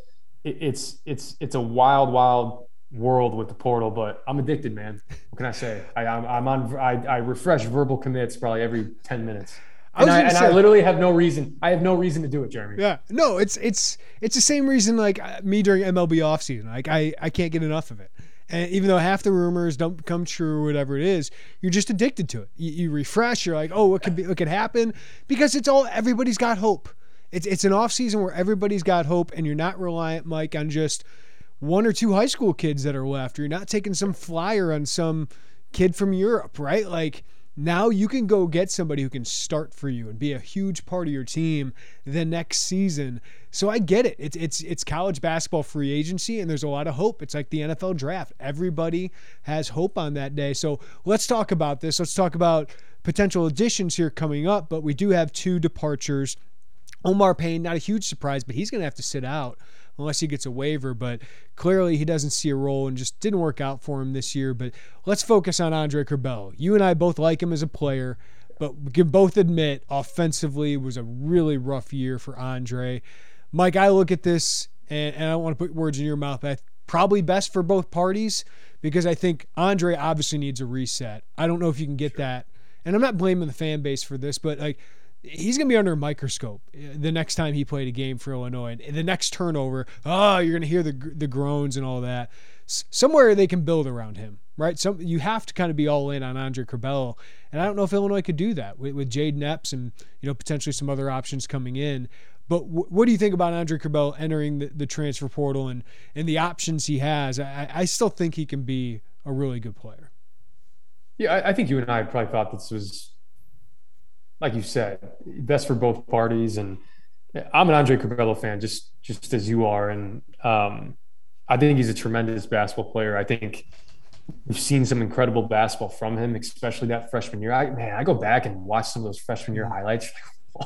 Speaker 2: it, it's it's it's a wild, wild world with the portal. But I'm addicted, man. What can I say? I, I'm, I'm on. I, I refresh verbal commits probably every ten minutes. And, I, and I, literally have no reason. I have no reason to do it, Jeremy.
Speaker 1: Yeah, no, it's it's it's the same reason like uh, me during MLB offseason. Like I I can't get enough of it. And even though half the rumors don't come true or whatever it is, you're just addicted to it. You, you refresh. You're like, oh, what could be? What could happen? Because it's all everybody's got hope. It's it's an off season where everybody's got hope, and you're not reliant, Mike, on just one or two high school kids that are left. You're not taking some flyer on some kid from Europe, right? Like now you can go get somebody who can start for you and be a huge part of your team the next season. So I get it. It's it's it's college basketball free agency and there's a lot of hope. It's like the NFL draft. Everybody has hope on that day. So let's talk about this. Let's talk about potential additions here coming up, but we do have two departures. Omar Payne, not a huge surprise, but he's going to have to sit out unless he gets a waiver. But clearly, he doesn't see a role and just didn't work out for him this year. But let's focus on Andre Curbelo. You and I both like him as a player, but we can both admit offensively was a really rough year for Andre. Mike, I look at this and, and I don't want to put words in your mouth, but probably best for both parties because I think Andre obviously needs a reset. I don't know if you can get sure. that. And I'm not blaming the fan base for this, but like he's going to be under a microscope uh, the next time he played a game for Illinois. And the next turnover, oh, you're going to hear the the groans and all that. somewhere they can build around him, right? Some you have to kind of be all in on Andre Curbelo, and I don't know if Illinois could do that with, with Jayden Epps and you know potentially some other options coming in. But w- what do you think about Andre Curbelo entering the, the, transfer portal and, and the options he has? I, I still think he can be a really good player.
Speaker 2: Yeah, I, I think you and I probably thought this was, like you said, best for both parties. And I'm an Andre Curbelo fan, just just as you are, and um, I think he's a tremendous basketball player. I think we've seen some incredible basketball from him, especially that freshman year. I man, I go back and watch some of those freshman year highlights. (laughs)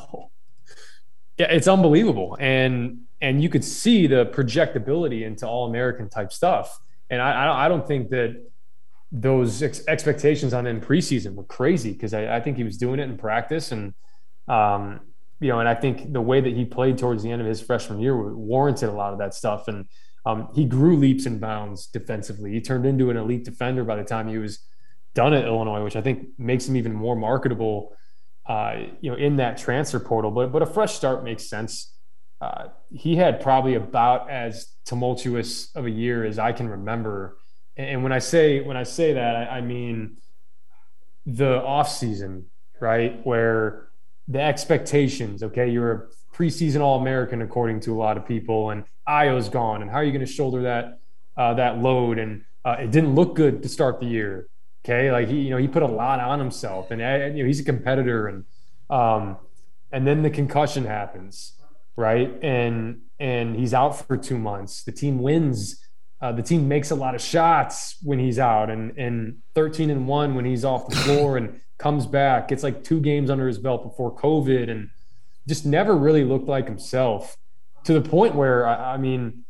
Speaker 2: Yeah, it's unbelievable, and and you could see the projectability into all American type stuff. And I I don't think that those ex- expectations on him preseason were crazy because I, I, think he was doing it in practice and um, you know and I think the way that he played towards the end of his freshman year warranted a lot of that stuff and um, he grew leaps and bounds defensively. He turned into an elite defender by the time he was done at Illinois, which I think makes him even more marketable uh, you know, in that transfer portal. But but a fresh start makes sense. Uh, he had probably about as tumultuous of a year as I can remember. And when I say when I say that, I, I mean the off season, right, where the expectations. Okay, you're a preseason All American according to a lot of people, and Ayo's gone, and how are you going to shoulder that uh, that load? And uh, it didn't look good to start the year. Okay, like he, you know, he put a lot on himself, and uh, you know, he's a competitor, and um, and then the concussion happens, right? And and he's out for two months. The team wins. Uh, the team makes a lot of shots when he's out, and and 13 and one when he's off the (laughs) floor, and comes back. Gets like two games under his belt before COVID, and just never really looked like himself. To the point where I, I mean,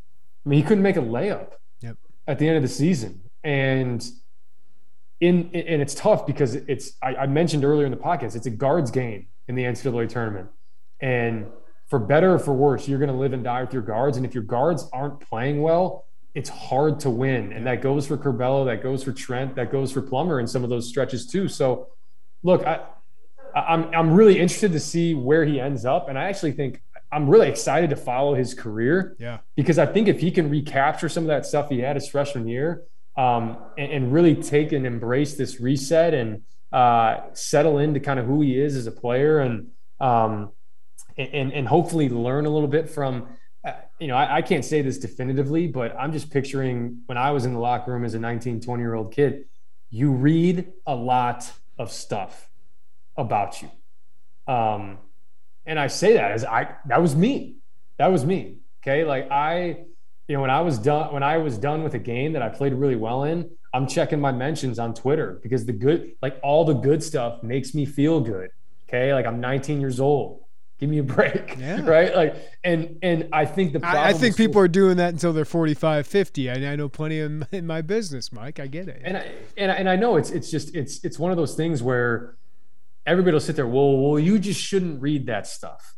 Speaker 2: I mean, he couldn't make a layup yep. at the end of the season, and in and it's tough because it's I, I, mentioned earlier in the podcast it's a guards game in the NCAA tournament, and for better or for worse, you're going to live and die with your guards, and if your guards aren't playing well, it's hard to win, and that goes for Curbelo, that goes for Trent, that goes for Plummer in some of those stretches too. So, look, I, I'm I'm really interested to see where he ends up, and I actually think I'm really excited to follow his career.
Speaker 1: Yeah,
Speaker 2: because I think if he can recapture some of that stuff he had his freshman year um, and, and, really take and embrace this reset and uh, settle into kind of who he is as a player and um, and, and hopefully learn a little bit from you know I, I, can't say this definitively but i'm just picturing when i was in the locker room as a 19 20 year old kid you read a lot of stuff about you um, and i say that as i that was me that was me okay like i you know, when I was done, when I was done with a game that I played really well in, I'm checking my mentions on Twitter because the good, like all the good stuff makes me feel good. Okay. Like I'm 19 years old. Give me a break. (laughs) Yeah. Right. Like, and, and I think the
Speaker 1: I, I think people are doing that until they're 45, 50. I, I know plenty in, in my business, Mike. I get it.
Speaker 2: And I, and I, and I know it's, it's just, it's, it's one of those things where everybody will sit there. Well, well, you just shouldn't read that stuff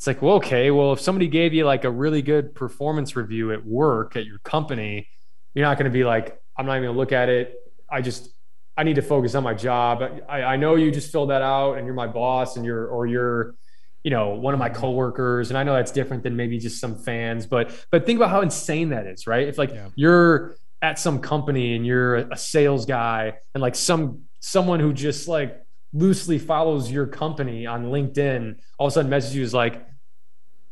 Speaker 2: it's like, well, okay, well, if somebody gave you like a really good performance review at work at your company, you're not going to be like, I'm not even going to look at it. I just, I need to focus on my job. I, I know you just filled that out and you're my boss and you're, or you're, you know, one of my coworkers. And I know that's different than maybe just some fans, but, but think about how insane that is, right? If like yeah. you're at some company and you're a sales guy and like some, someone who just like loosely follows your company on LinkedIn, all of a sudden messages you is like,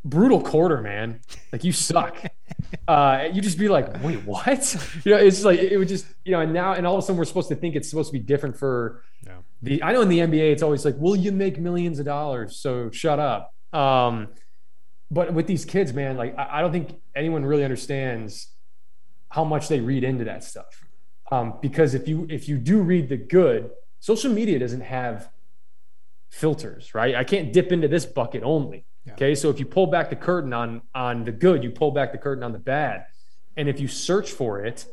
Speaker 2: brutal quarter, man. Like you suck. (laughs) uh, you just be like, wait, what? (laughs) You know, it's like it would just, you know, and now and all of a sudden we're supposed to think it's supposed to be different for yeah. The. I know in the NBA it's always like, will you make millions of dollars? So shut up. Um, but with these kids, man, like I, I don't think anyone really understands how much they read into that stuff. Um, because if you if you do read the good, social media doesn't have filters, right? I can't dip into this bucket only. Yeah. Okay. So if you pull back the curtain on on the good, you pull back the curtain on the bad. And if you search for it,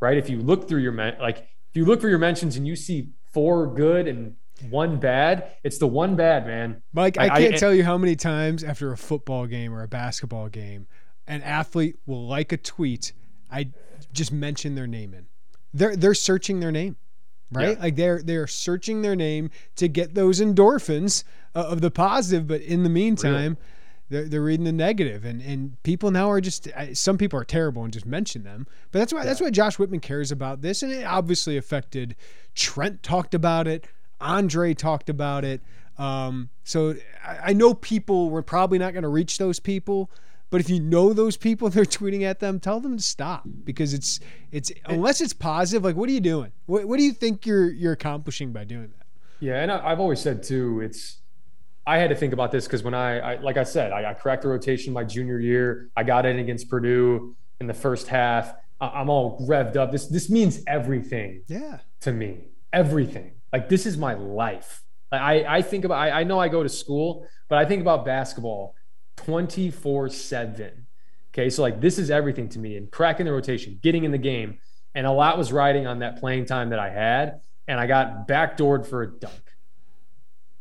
Speaker 2: right? If you look through your men- like if you look for your mentions and you see four good and one bad, it's the one bad, man.
Speaker 1: Mike, I, I can't I, tell you how many times after a football game or a basketball game, an athlete will like a tweet. I just mention their name in. They're they're searching their name right? Yeah. Like they're they're searching their name to get those endorphins uh, of the positive, but in the meantime, they're, they're reading the negative, and and people now are just some people are terrible and just mention them, but that's why yeah. that's why Josh Whitman cares about this, and it obviously affected. Trent talked about it, Andre talked about it. Um, so I, I know people were probably not going to reach those people, but if you know those people, (laughs) they're tweeting at them, tell them to stop because it's it's unless it's positive. Like, what are you doing? What, what do you think you're you're accomplishing by doing that?
Speaker 2: Yeah, and I've always said too, it's I had to think about this because when I, I, like I said, I, I cracked the rotation my junior year. I got in against Purdue in the first half. I'm all revved up. This this means everything.
Speaker 1: Yeah.
Speaker 2: To me, everything. Like this is my life. I I think about. I, I know I go to school, but I think about basketball 24 7. Okay. So, like, this is everything to me and cracking the rotation, getting in the game. And a lot was riding on that playing time that I had. And I got backdoored for a dunk.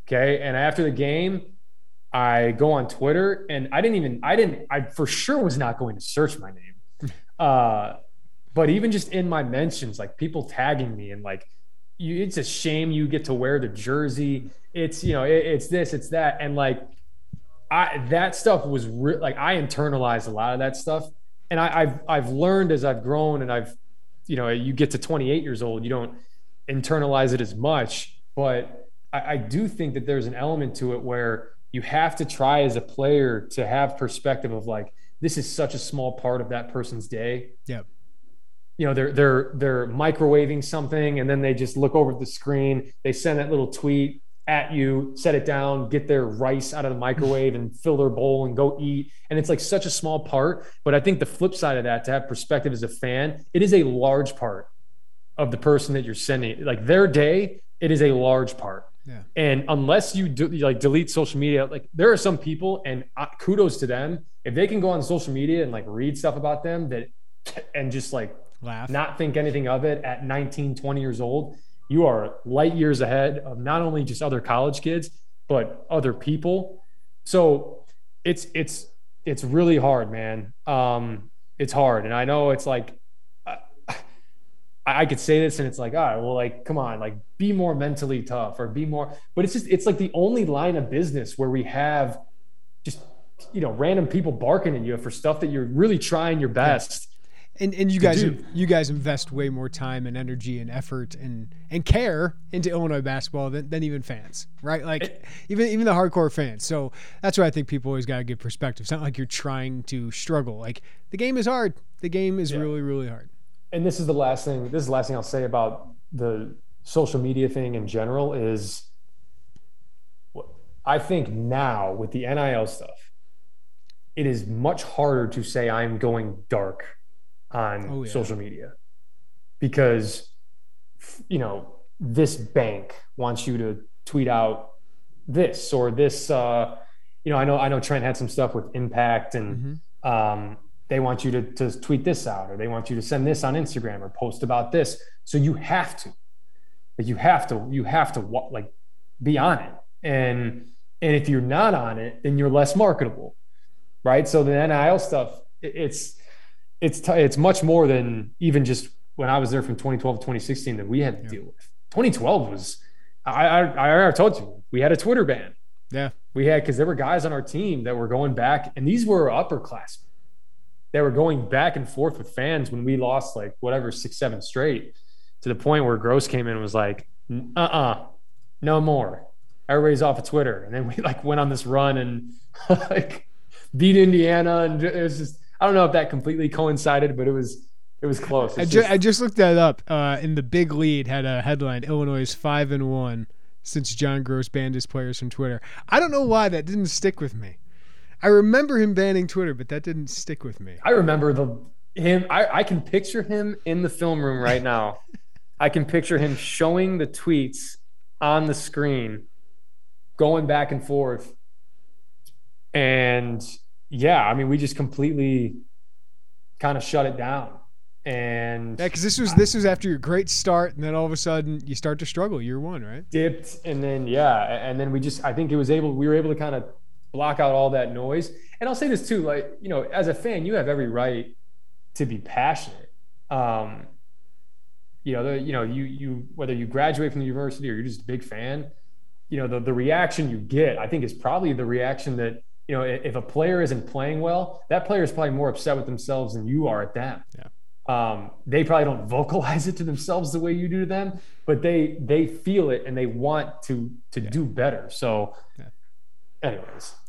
Speaker 2: Okay. And after the game, I go on Twitter and I didn't even, I didn't, I for sure was not going to search my name. (laughs) Uh, but even just in my mentions, like people tagging me and like, you, it's a shame you get to wear the jersey. It's, you know, it, it's this, it's that. And like, I that stuff was re- like I internalized a lot of that stuff, and I, I've I've learned as I've grown and I've, you know, you get to 28 years old, you don't internalize it as much, but I, I do think that there's an element to it where you have to try as a player to have perspective of like this is such a small part of that person's day.
Speaker 1: Yep
Speaker 2: you know they're they're they're microwaving something and then they just look over the screen they send that little tweet at you, set it down, get their rice out of the microwave and (laughs) fill their bowl and go eat. And it's like such a small part. But I think the flip side of that, to have perspective as a fan, it is a large part of the person that you're sending. Like their day, it is a large part.
Speaker 1: Yeah.
Speaker 2: And unless you do like delete social media, like there are some people, and kudos to them, if they can go on social media and like read stuff about them that, and just like
Speaker 1: laugh,
Speaker 2: not think anything of it at 19, 20 years old, you are light years ahead of not only just other college kids but other people. So it's it's it's really hard man. Um it's hard. And i know it's like I could say this and it's like all right well like come on like be more mentally tough or be more but it's just it's like the only line of business where we have just you know random people barking at you for stuff that you're really trying your best
Speaker 1: and and you guys do. you guys invest way more time and energy and effort and and care into Illinois basketball than, than even fans, right? Like it, even even the hardcore fans. So that's why I think people always got to give perspective. It's not like you're trying to struggle. Like the game is hard. The game is yeah. really really hard.
Speaker 2: And this is the last thing. This is the last thing I'll say about the social media thing in general is. I think now with the NIL stuff, it is much harder to say I'm going dark on oh, yeah. social media because you know this bank wants you to tweet out this or this uh, you know i know i know trent had some stuff with impact and mm-hmm. um, they want you to, to tweet this out or they want you to send this on instagram or post about this so you have to like you have to you have to like be on it and and if you're not on it then you're less marketable right so the nil stuff it's it's t- it's much more than even just when I was there from 2012 to 2016 that we had to yeah. deal with. 2012 was I, I I told you we had a Twitter ban.
Speaker 1: Yeah,
Speaker 2: we had because there were guys on our team that were going back, and these were upperclassmen. They were going back and forth with fans when we lost like whatever six seven straight to the point where Groce came in and was like, uh uh-uh, uh no more. Everybody's off of Twitter, and then we like went on this run and (laughs) like beat Indiana, and it was just I don't know if that completely coincided, but it was it was close.
Speaker 1: I, ju- just, I just looked that up. Uh, in the big lead had a headline: Illinois is five and one since John Groce banned his players from Twitter. I don't know why that didn't stick with me. I remember him banning Twitter, but that didn't stick with me.
Speaker 2: I remember the him. I, I can picture him in the film room right now. (laughs) I can picture him showing the tweets on the screen going back and forth. And yeah, I mean, we just completely kind of shut it down. And
Speaker 1: yeah, because this was this was after your great start, and then all of a sudden you start to struggle year one, right?
Speaker 2: Dipped, and then yeah, and then we just I think it was able we were able to kind of block out all that noise. And I'll say this too, like you know, as a fan, you have every right to be passionate. Um, you know, the, you know, you you whether you graduate from the university or you're just a big fan, you know, the the reaction you get, I think, is probably the reaction that you know, if a player isn't playing well, that player is probably more upset with themselves than you are at them.
Speaker 1: Yeah.
Speaker 2: Um, they probably don't (laughs) vocalize it to themselves the way you do to them, but they they feel it and they want to to yeah. do better. So, yeah. anyways.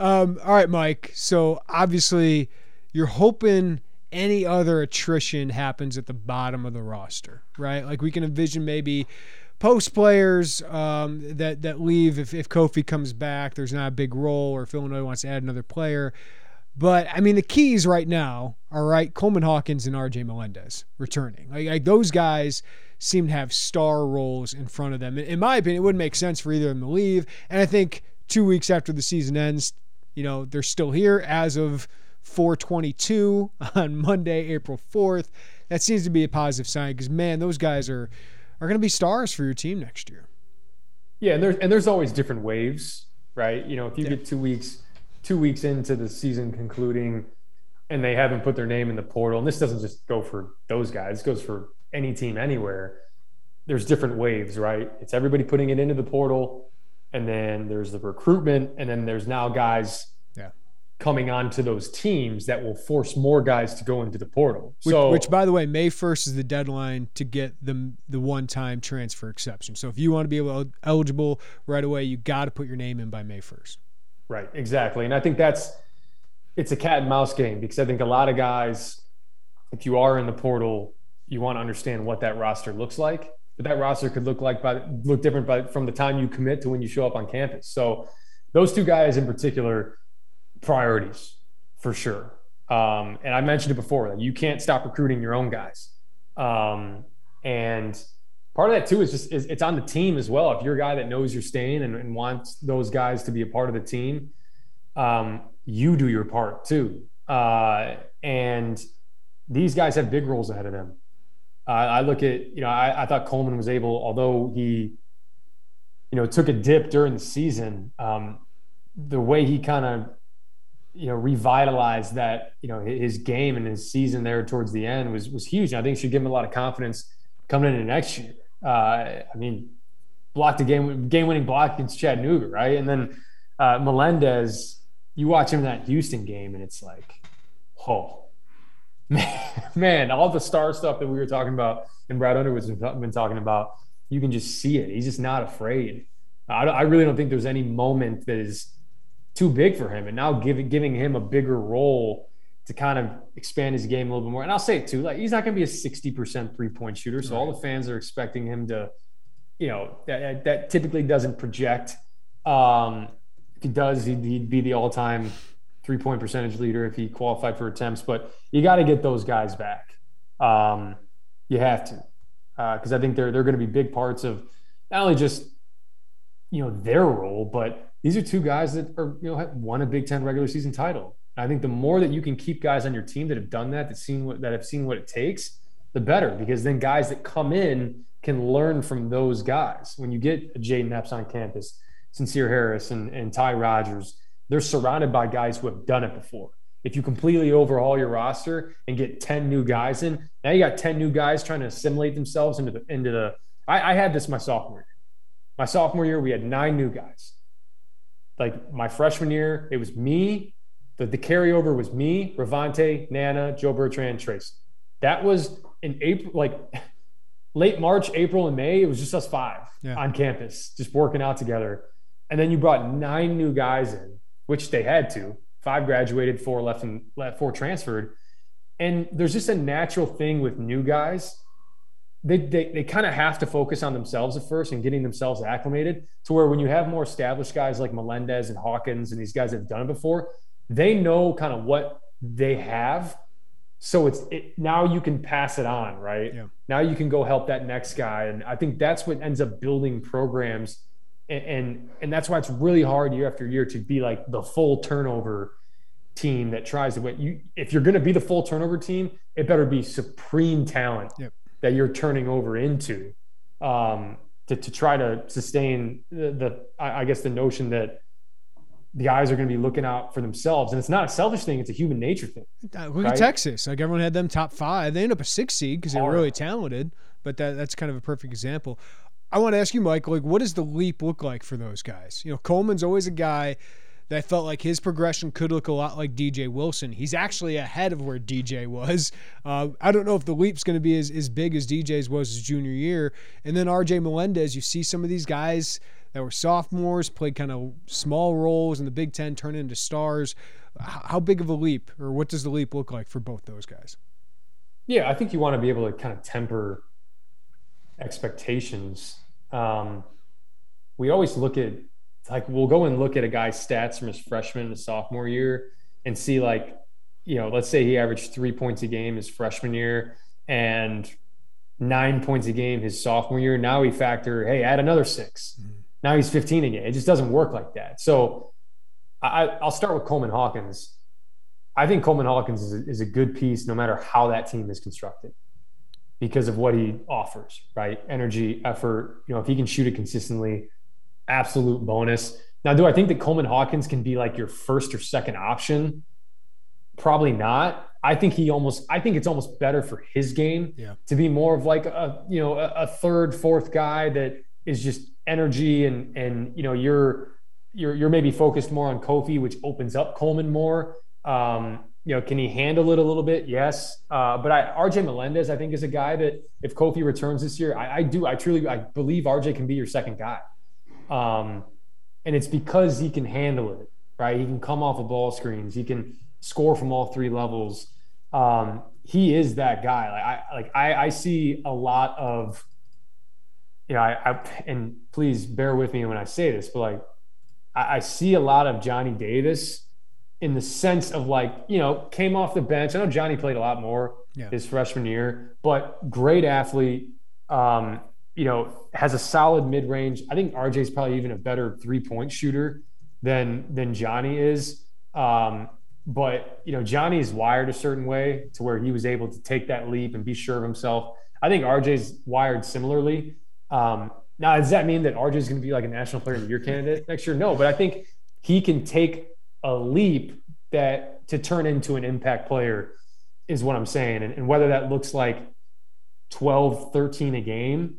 Speaker 1: Um, all right, Mike. So, obviously, you're hoping any other attrition happens at the bottom of the roster, right? Like, we can envision maybe post players um, that that leave if, if Kofi comes back. There's not a big role, or if Illinois wants to add another player. But I mean, the keys right now are right. Coleman Hawkins and R.J. Melendez returning. Like, like those guys seem to have star roles in front of them. In my opinion, it wouldn't make sense for either of them to leave. And I think two weeks after the season ends, you know, they're still here as of 422 (laughs) on Monday, April 4th. That seems to be a positive sign because man, those guys are are going to be stars for your team next year.
Speaker 2: Yeah, and there's and there's always different waves, right? You know, if you yeah. get two weeks two weeks into the season concluding and they haven't put their name in the portal, and this doesn't just go for those guys, it goes for any team anywhere. There's different waves, right? It's everybody putting it into the portal, and then there's the recruitment, and then there's now guys coming onto those teams that will force more guys to go into the portal.
Speaker 1: Which,
Speaker 2: so,
Speaker 1: which by the way, May 1st is the deadline to get the the one-time transfer exception. So if you want to be able, eligible right away, you got to put your name in by May 1st.
Speaker 2: Right, exactly. And I think that's it's a cat and mouse game because I think a lot of guys if you are in the portal, you want to understand what that roster looks like. But that roster could look like by look different by from the time you commit to when you show up on campus. So those two guys in particular priorities for sure. Um, and I mentioned it before, that you can't stop recruiting your own guys. Um, and part of that too is just is, it's on the team as well. If you're a guy that knows you're staying and, and wants those guys to be a part of the team, um, you do your part too. Uh, and these guys have big roles ahead of them. Uh, I look at, you know, I, I, thought Coleman was able, although he, you know, took a dip during the season, um, the way he kind of you know, revitalized that, you know, his game and his season there towards the end was was huge. I think should give him a lot of confidence coming into next year. Uh, I mean, blocked a game game winning block against Chattanooga, right? And then uh, Melendez, you watch him in that Houston game, and it's like, oh, man, (laughs) man, all the star stuff that we were talking about and Brad Underwood's been talking about, you can just see it. He's just not afraid. I, I really don't think there's any moment that is too big for him. And now giving giving him a bigger role to kind of expand his game a little bit more. And I'll say it too, like he's not going to be a 60% three point shooter. So right. all the fans are expecting him to, you know, that, that typically doesn't project. Um, if he does, he'd, he'd be the all time three point percentage leader if he qualified for attempts. But you got to get those guys back. Um, you have to, because uh, I think they're they're going to be big parts of not only just you know their role, but these are two guys that are you know won a Big Ten regular season title. I think the more that you can keep guys on your team that have done that, that seen what that have seen what it takes, the better. Because then guys that come in can learn from those guys. When you get Jayden Epps on campus, Sencire Harris and, and Ty Rodgers, they're surrounded by guys who have done it before. If you completely overhaul your roster and get 10 new guys in, now you got 10 new guys trying to assimilate themselves into the into the I, I had this my sophomore year. My sophomore year, we had nine new guys like my freshman year, it was me. The, the carryover was me, Rayvonte, Nnanna, Joe Bertrand, Trace. That was in April, like (laughs) late March, April, and May. It was just us five yeah. on campus, just working out together. and then you brought nine new guys in, which they had to. Five graduated, four left, and left, four transferred. And there's just a natural thing with new guys. They, they, they kind of have to focus on themselves at first and getting themselves acclimated to where when you have more established guys like Melendez and Hawkins and these guys that have done it before, they know kind of what they have. So it's it, now you can pass it on, right? Yeah. Now you can go help that next guy. And I think that's what ends up building programs and, and and that's why it's really hard year after year to be like the full turnover team that tries to win. You if you're going to be the full turnover team, it better be supreme talent yep. that you're turning over into um, to to try to sustain the, the I guess the notion that the guys are going to be looking out for themselves. And it's not a selfish thing; it's a human nature thing.
Speaker 1: Uh, look right? at Texas; like everyone had them top five. They end up a six seed because they were really talented. But that, that's kind of a perfect example. I want to ask you, Mike, like, what does the leap look like for those guys? You know, Coleman's always a guy that felt like his progression could look a lot like DJ Wilson. He's actually ahead of where DJ was. Uh, I don't know if the leap's going to be as, as big as DJ's was his junior year. And then RJ Melendez, you see some of these guys that were sophomores, played kind of small roles in the Big Ten, turn into stars. How big of a leap, or what does the leap look like for both those guys?
Speaker 2: Yeah, I think you want to be able to kind of temper expectations. Um, we always look at like we'll go and look at a guy's stats from his freshman to sophomore year and see like you know let's say he averaged three points a game his freshman year and nine points a game his sophomore year. Now we factor hey add another 6 mm-hmm. now he's 15 again. It just doesn't work like that. So I, i'll start with coleman hawkins. I think coleman hawkins is a, is a good piece no matter how that team is constructed because of what he offers, right? Energy, effort. You know, if he can shoot it consistently, absolute bonus. Now, do I think that Coleman Hawkins can be like your first or second option? Probably not. I think he almost. I think it's almost better for his game yeah. to be more of like a you know a, a third, fourth guy that is just energy and and you know you're you're you're maybe focused more on Kofi, which opens up Coleman more. Um, you know, can he handle it a little bit? Yes. Uh, but I, RJ Melendez, I think, is a guy that if Kofi returns this year, I, I, do, I truly, I believe RJ can be your second guy. Um, and it's because he can handle it, right? He can come off of ball screens. He can score from all three levels. Um, he is that guy. Like I, like I, I see a lot of, you know, I, I, and please bear with me when I say this, but like I, I see a lot of Johnny Davis in the sense of like, you know, came off the bench. I know Johnny played a lot more yeah. his freshman year, but great athlete. Um, you know, has a solid mid range. I think RJ is probably even a better three point shooter than than Johnny is. Um, but you know, Johnny is wired a certain way to where he was able to take that leap and be sure of himself. I think RJ's wired similarly. Um, now, does that mean that RJ is going to be like a national player of the year candidate next year? No, but I think he can take a leap that to turn into an impact player is what I'm saying. And, and whether that looks like 12, 13 a game,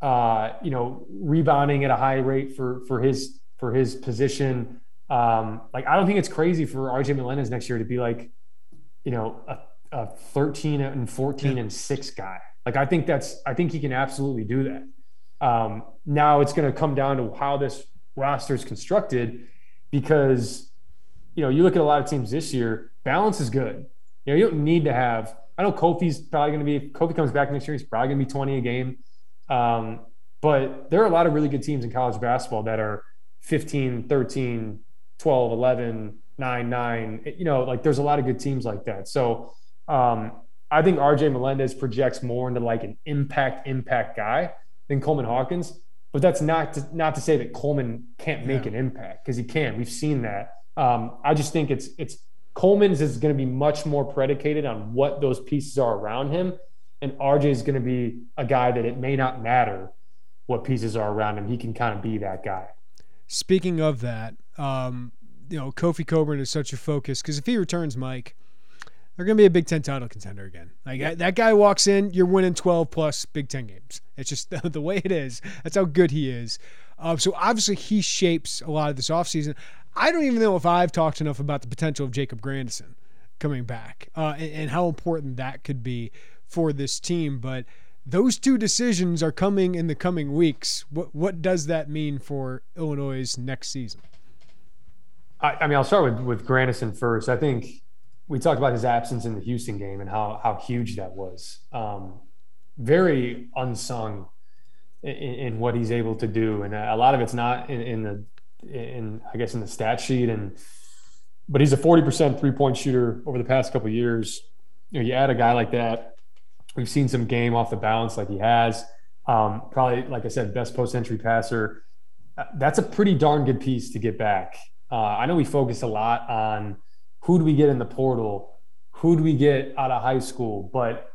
Speaker 2: uh, you know, rebounding at a high rate for for his for his position. Um, like I don't think it's crazy for RJ Melendez next year to be like, you know, a, a 13 and 14 yeah. and six guy. Like I think that's I think he can absolutely do that. Um, now it's going to come down to how this roster is constructed because you know, you look at a lot of teams this year, balance is good. You know, you don't need to have, I know Kofi's probably going to be, Kofi comes back next year, he's probably going to be 20 a game. Um, but there are a lot of really good teams in college basketball that are 15, 13, 12, 11, 9, 9. You know, like there's a lot of good teams like that. So um, I think RJ Melendez projects more into like an impact, impact guy than Coleman Hawkins. But that's not to, not to say that Coleman can't make yeah. an impact because he can. We've seen that. Um, I just think it's it's Coleman's is going to be much more predicated on what those pieces are around him, and RJ is going to be a guy that it may not matter what pieces are around him. He can kind of be that guy.
Speaker 1: Speaking of that, um, you know, Kofi Cockburn is such a focus because if he returns, Mike, they're going to be a Big Ten title contender again. Like yeah. that guy walks in, you're winning 12 plus Big Ten games. It's just (laughs) the way it is. That's how good he is. Uh, so obviously he shapes a lot of this offseason. I don't even know if I've talked enough about the potential of Jacob Grandison coming back uh, and, and, how important that could be for this team. But those two decisions are coming in the coming weeks. What what does that mean for Illinois' next season?
Speaker 2: I, I mean, I'll start with with Grandison first. I think we talked about his absence in the Houston game and how how huge that was. Um, very unsung in, in, what he's able to do, and a lot of it's not in, in the in I guess in the stat sheet. And but he's a forty percent three point shooter over the past couple years. You know, you add a guy like that. We've seen some game off the balance like he has. Um, probably, like I said, best post entry passer. Uh, that's a pretty darn good piece to get back. Uh, I know we focus a lot on who do we get in the portal, who do we get out of high school, but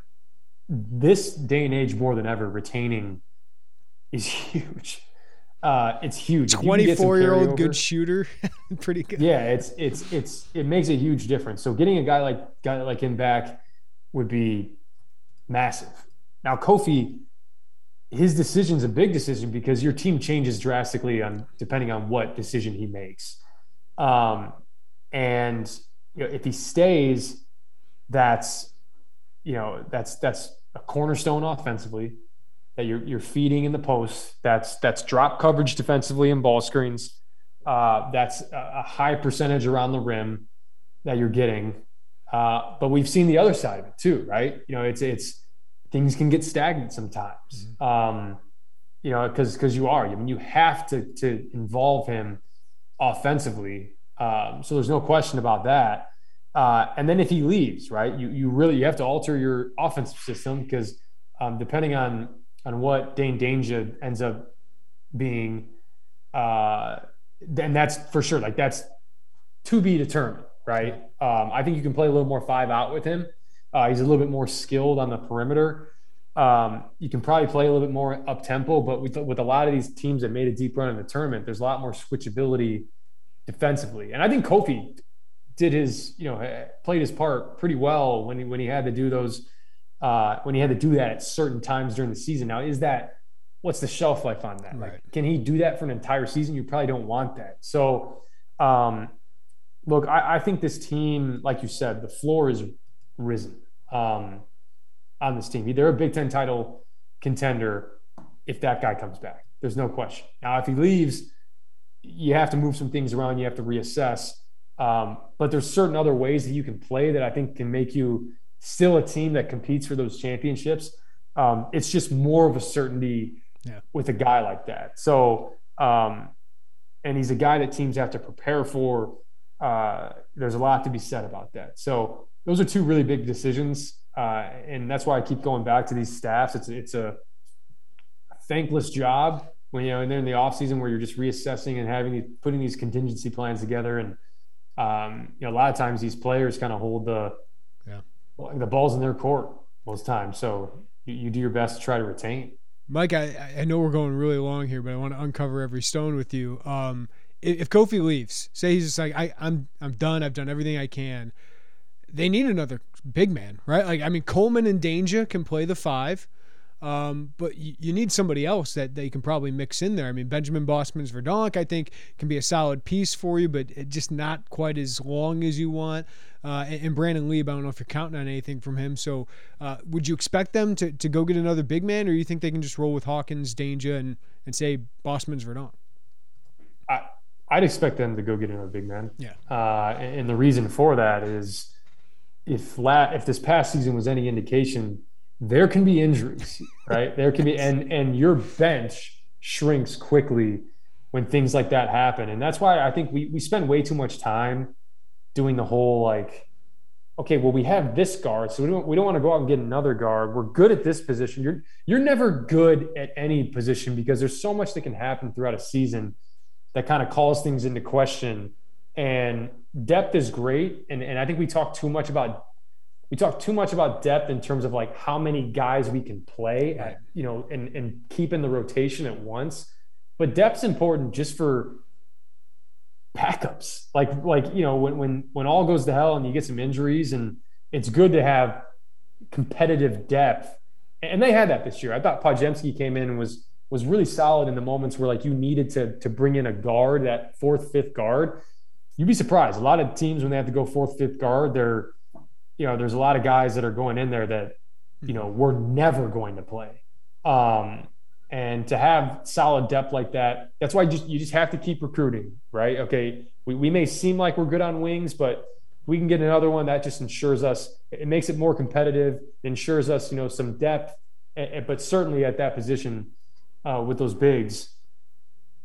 Speaker 2: this day and age more than ever, retaining is (laughs) huge. Uh, it's huge.
Speaker 1: Twenty-four year old good shooter, (laughs) pretty good.
Speaker 2: Yeah, it's it's it's it makes a huge difference. So getting a guy like guy like him back would be massive. Now Kofi, his decision's a big decision because your team changes drastically on depending on what decision he makes. Um, and you know, if he stays, that's you know that's that's a cornerstone offensively that you're you're feeding in the post. That's that's drop coverage defensively in ball screens. Uh, that's a high percentage around the rim that you're getting. Uh, but we've seen the other side of it too, right? You know, it's it's things can get stagnant sometimes. Mm-hmm. Um, you know, because because you are. I mean, you have to to involve him offensively. Um, so there's no question about that. Uh, and then if he leaves, right, you you really you have to alter your offensive system because um, depending on on what Dain Dainja ends up being, uh, and that's for sure. Like that's to be determined, right? Um, I think you can play a little more five out with him. Uh, he's a little bit more skilled on the perimeter. Um, you can probably play a little bit more up tempo, but with, with a lot of these teams that made a deep run in the tournament, there's a lot more switchability defensively. And I think Kofi did his, you know, played his part pretty well when he when he had to do those uh, when he had to do that at certain times during the season. Now, is that what's the shelf life on that? Right. Like, can he do that for an entire season? You probably don't want that. So, um, look, I, I think this team, like you said, the floor is risen um, on this team. They're a Big Ten title contender if that guy comes back. There's no question. Now, if he leaves, you have to move some things around. You have to reassess. Um, but there's certain other ways that you can play that I think can make you still a team that competes for those championships. Um, it's just more of a certainty yeah. with a guy like that. So, um, and he's a guy that teams have to prepare for. Uh, there's a lot to be said about that. So, those are two really big decisions, uh, and that's why I keep going back to these staffs. It's it's a thankless job when you know, and then in the off season where you're just reassessing and having putting these contingency plans together, and um, you know, a lot of times these players kind of hold the. The balls in their court most times. So you, you do your best to try to retain.
Speaker 1: Mike, I, I know we're going really long here, but I want to uncover every stone with you. Um, if, if Kofi leaves, say he's just like I, I'm I'm done. I've done everything I can. They need another big man, right? Like I mean, Coleman and Dainja can play the five. Um, but you, you, need somebody else that they can probably mix in there. I mean, Benjamin Bosmans-Verdonk, I think, can be a solid piece for you, but just not quite as long as you want. Uh, and, and, Brandon Lieb, I don't know if you're counting on anything from him. So, uh, would you expect them to, to go get another big man, or you think they can just roll with Hawkins, Dainja, and and say Bosmans-Verdonk?
Speaker 2: I, I'd expect them to go get another big man.
Speaker 1: Yeah.
Speaker 2: Uh, and, and the reason for that is if la- if this past season was any indication there can be injuries, (laughs) right? There can be, and and your bench shrinks quickly when things like that happen, and that's why I think we we spend way too much time doing the whole like, okay, well we have this guard, so we don't we don't want to go out and get another guard. We're good at this position. You're you're never good at any position because there's so much that can happen throughout a season that kind of calls things into question. And depth is great, and and I think we talk too much about we talk too much about depth in terms of like how many guys we can play at, you know, and, and keep in the rotation at once. But depth's important just for backups. Like, like, you know, when, when, when all goes to hell and you get some injuries and it's good to have competitive depth. And they had that this year. I thought Podziemski came in and was, was really solid in the moments where like you needed to, to bring in a guard, that fourth, fifth guard. You'd be surprised. A lot of teams, when they have to go fourth, fifth guard, they're, you know, there's a lot of guys that are going in there that, you know, we're never going to play. Um, and to have solid depth like that, that's why you just, you just have to keep recruiting, right? Okay, we, we may seem like we're good on wings, but we can get another one that just ensures us, it makes it more competitive, ensures us, you know, some depth, but certainly at that position uh, with those bigs.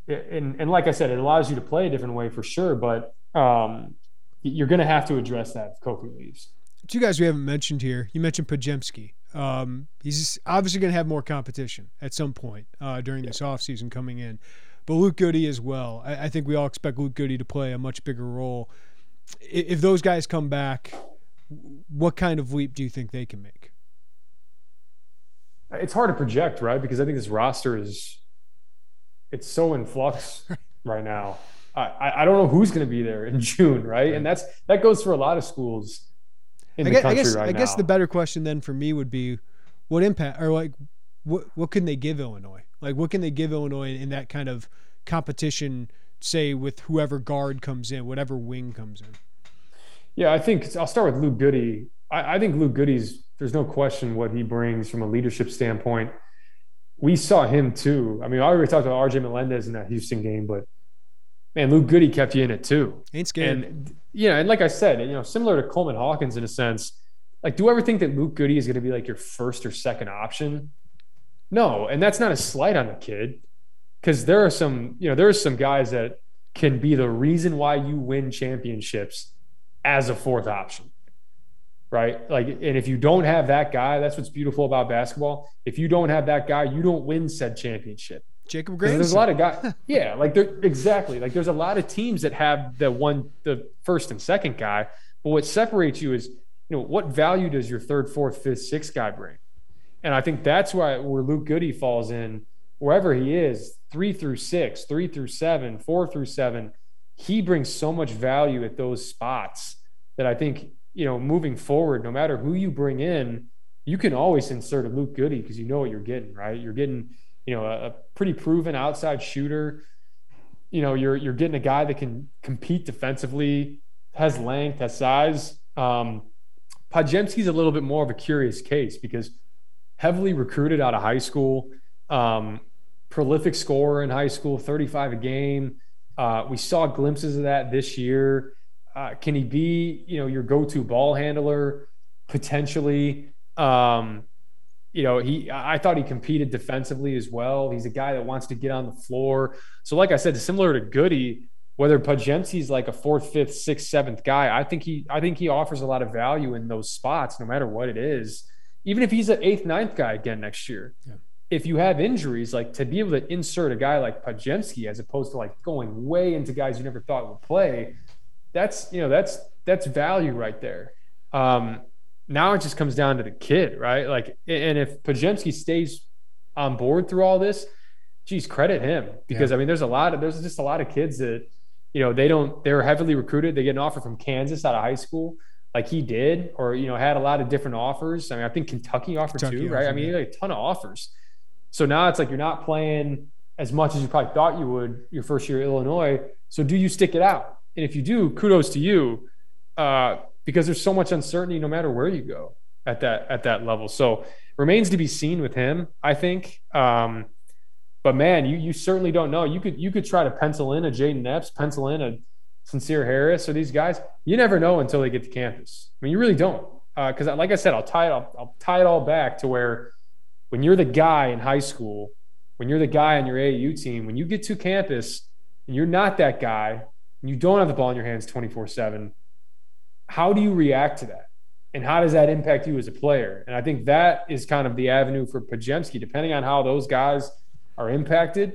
Speaker 2: And, and like I said, it allows you to play a different way for sure, but um, you're going to have to address that if Kofi leaves.
Speaker 1: Two guys we haven't mentioned here. You mentioned Podziemski. Um, he's obviously going to have more competition at some point uh, during this offseason coming in. But Luke Goode as well. I, I, think we all expect Luke Goode to play a much bigger role. If, if those guys come back, what kind of leap do you think they can make?
Speaker 2: It's hard to project, right? Because I think this roster is it's so in flux (laughs) right now. I, I don't know who's going to be there in (laughs) June, right? And that's that goes for a lot of schools in I the guess, country
Speaker 1: I guess,
Speaker 2: right
Speaker 1: I
Speaker 2: now.
Speaker 1: the better question then for me would be, what impact or like what what can they give Illinois? Like what can they give Illinois in that kind of competition? Say with whoever guard comes in, whatever wing comes in.
Speaker 2: Yeah, I think I'll start with Luke Goode. I, I think Luke Goode's there's no question what he brings from a leadership standpoint. We saw him too. I mean, I already talked about RJ Melendez in that Houston game, but man, Luke Goode kept you in it too.
Speaker 1: Ain't scared.
Speaker 2: And yeah, and like I said, you know, similar to Coleman Hawkins in a sense, like, do you ever think that Luke Goode is going to be like your first or second option? No, and that's not a slight on the kid, because there are some, you know, there are some guys that can be the reason why you win championships as a fourth option. Right. Like, and if you don't have that guy, that's what's beautiful about basketball. If you don't have that guy, you don't win said championship.
Speaker 1: Jacob Grandison.
Speaker 2: There's a lot of guys. yeah, like there exactly. Like there's a lot of teams that have the one, the first and second guy. But what separates you is, you know, what value does your third, fourth, fifth, sixth guy bring? And I think that's why where Luke Goode falls in, wherever he is, three through six, three through seven, four through seven, he brings so much value at those spots that I think, you know, moving forward, no matter who you bring in, you can always insert a Luke Goode because you know what you're getting, right? You're getting you know, a, a pretty proven outside shooter. You know, you're you're getting a guy that can compete defensively, has length, has size. Um, Podziemski's a little bit more of a curious case because heavily recruited out of high school, um, prolific scorer in high school, 35 a game. Uh, we saw glimpses of that this year. Uh, can he be, you know, your go-to ball handler potentially? Um, you know, he I thought he competed defensively as well. He's a guy that wants to get on the floor. So, like I said, similar to Goody, whether Podziemski's like a fourth, fifth, sixth, seventh guy, I think he I think he offers a lot of value in those spots, no matter what it is. Even if he's an eighth, ninth guy again next year. Yeah. If you have injuries, like to be able to insert a guy like Podziemski as opposed to like going way into guys you never thought would play, that's you know that's that's value right there. Um, now it just comes down to the kid, right? Like, and if Podziemski stays on board through all this, geez, credit him because yeah. I mean, there's a lot of there's just a lot of kids that you know they don't they're heavily recruited. They get an offer from Kansas out of high school, like he did, or you know had a lot of different offers. I mean, I think Kentucky offered Kentucky too, right? I mean, yeah. a ton of offers. So now it's like you're not playing as much as you probably thought you would your first year at Illinois. So do you stick it out? And if you do, kudos to you. Uh, because there's so much uncertainty no matter where you go at that at that level. So remains to be seen with him, I think. Um, but man, you you certainly don't know. You could you could try to pencil in a Jayden Epps, pencil in a Sencire Harris or these guys. You never know until they get to campus. I mean, you really don't. Because uh, like I said, I'll tie it I'll, I'll tie it all back to where when you're the guy in high school, when you're the guy on your AAU team, when you get to campus and you're not that guy, and you don't have the ball in your hands 24 seven how do you react to that? And how does that impact you as a player? And I think that is kind of the avenue for Podziemski, depending on how those guys are impacted.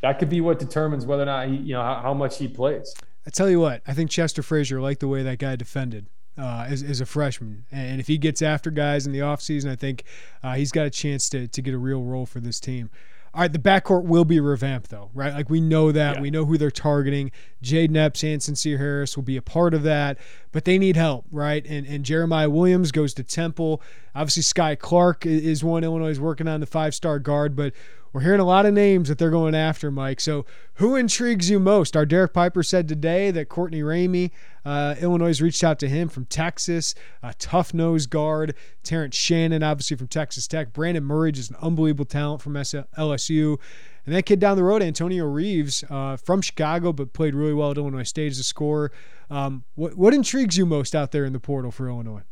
Speaker 2: That could be what determines whether or not he, you know, how, how much he plays.
Speaker 1: I tell you what, I think Chester Frazier liked the way that guy defended. Uh, as, as, a freshman. And if he gets after guys in the offseason, I think uh, he's got a chance to, to get a real role for this team. All right, the backcourt will be revamped though, right? Like we know that. Yeah. We know who they're targeting. Jayden Epps and Sencire Harris will be a part of that, but they need help, right? And and Jeremiah Williams goes to Temple. Obviously, Sky Clark is one Illinois is working on the five star guard, but we're hearing a lot of names that they're going after, Mike. So who intrigues you most? Our Derek Piper said today that Courtney Ramey, uh, Illinois reached out to him from Texas, a tough nose guard. Terrence Shannon, obviously from Texas Tech. Brandon Murray, just an unbelievable talent from LSU. And that kid down the road, Antonio Reeves, uh, from Chicago, but played really well at Illinois State as a scorer. Um, what what intrigues you most out there in the portal for Illinois?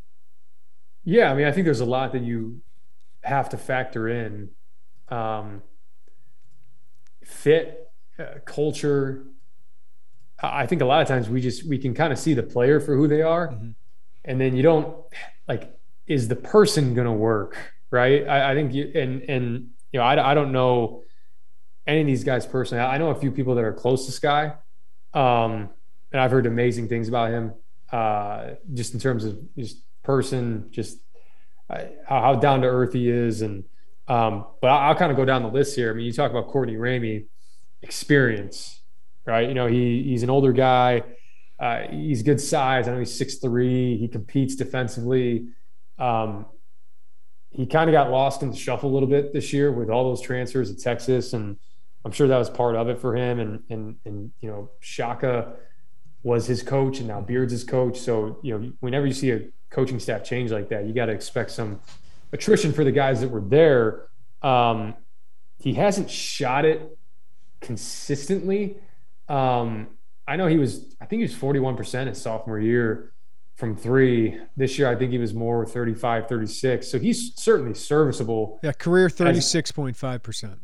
Speaker 2: Yeah, I mean, I think there's a lot that you have to factor in. Um, fit, uh, culture. I think a lot of times we just we can kind of see the player for who they are, mm-hmm. and then you don't like is the person going to work right? I, I, think you and and you know I, I don't know any of these guys personally. I know a few people that are close to Sky, um, and I've heard amazing things about him. Uh, just in terms of just person, just uh, how down to earth he is, and um, but I'll, I'll kind of go down the list here. I mean, you talk about Courtney Ramey, experience, right? You know, he he's an older guy. Uh, he's good size. I know he's six three. He competes defensively. Um, he kind of got lost in the shuffle a little bit this year with all those transfers at Texas and I'm sure that was part of it for him. And and and you know, Shaka was his coach, and now Beard's his coach. So you know, whenever you see a coaching staff change like that, you got to expect some attrition for the guys that were there. Um, he hasn't shot it consistently. Um, I know he was, I think he was 41% his sophomore year from three. This year, I think he was more 35, 36. So he's certainly serviceable.
Speaker 1: Yeah, career 36.5%.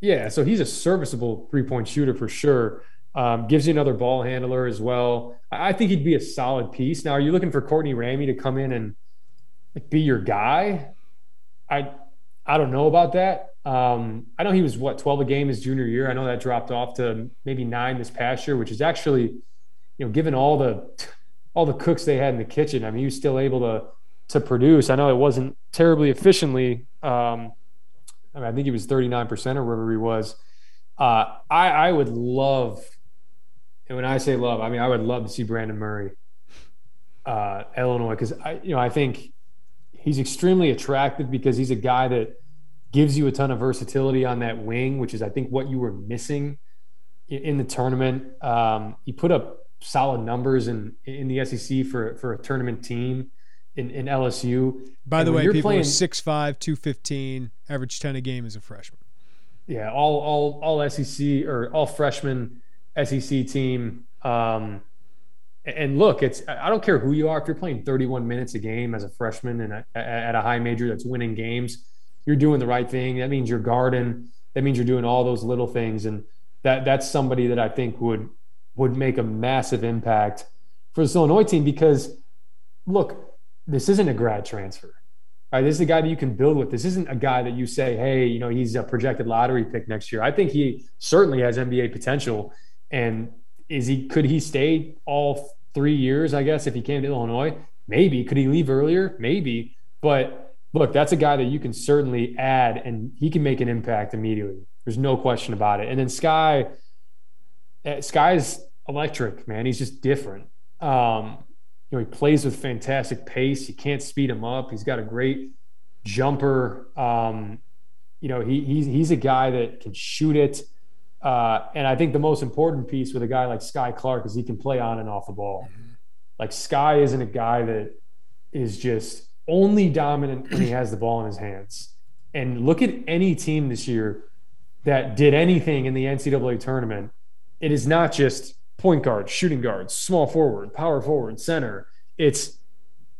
Speaker 2: Yeah, so he's a serviceable three point shooter for sure. Um, gives you another ball handler as well. I think he'd be a solid piece. Now, are you looking for Courtney Ramey to come in and be your guy? I I don't know about that. Um, I know he was what 12 a game his junior year. I know that dropped off to maybe nine this past year, which is actually, you know, given all the all the cooks they had in the kitchen. I mean, he was still able to to produce. I know it wasn't terribly efficiently. Um, I, mean, I think he was 39% or wherever he was. Uh, I, I would love, and when I say love, I mean, I would love to see Brandon Murray, uh, Illinois, because I, you know, I think he's extremely attractive because he's a guy that gives you a ton of versatility on that wing, which is, I think, what you were missing in, the tournament. Um, he put up solid numbers in in the SEC for for a tournament team in, in LSU.
Speaker 1: By and the way, people playing, 6'5", 215, average 10 a game as a freshman.
Speaker 2: Yeah, all all all SEC or all freshman SEC team. Um, and look, it's I don't care who you are. If you're playing 31 minutes a game as a freshman and at a high major that's winning games, you're doing the right thing. That means you're guarding. That means you're doing all those little things, and that that's somebody that I think would would make a massive impact for this Illinois team because look, this isn't a grad transfer. Right, this is a guy that you can build with. This isn't a guy that you say, hey, you know, he's a projected lottery pick next year. I think he certainly has NBA potential. And is he could he stay all three years, I guess, if he came to Illinois? Maybe. Could he leave earlier? Maybe. But look, that's a guy that you can certainly add and he can make an impact immediately. There's no question about it. And then Sky, eh, Sky's electric, man. He's just different. Um, you know, he plays with fantastic pace. You can't speed him up. He's got a great jumper. Um, you know, he, he's, he's a guy that can shoot it. Uh, and I think the most important piece with a guy like Sky Clark is he can play on and off the ball. Like Sky isn't a guy that is just only dominant when he has the ball in his hands. And look at any team this year that did anything in the NCAA tournament. It is not just point guard, shooting guard, small forward, power forward, center. It's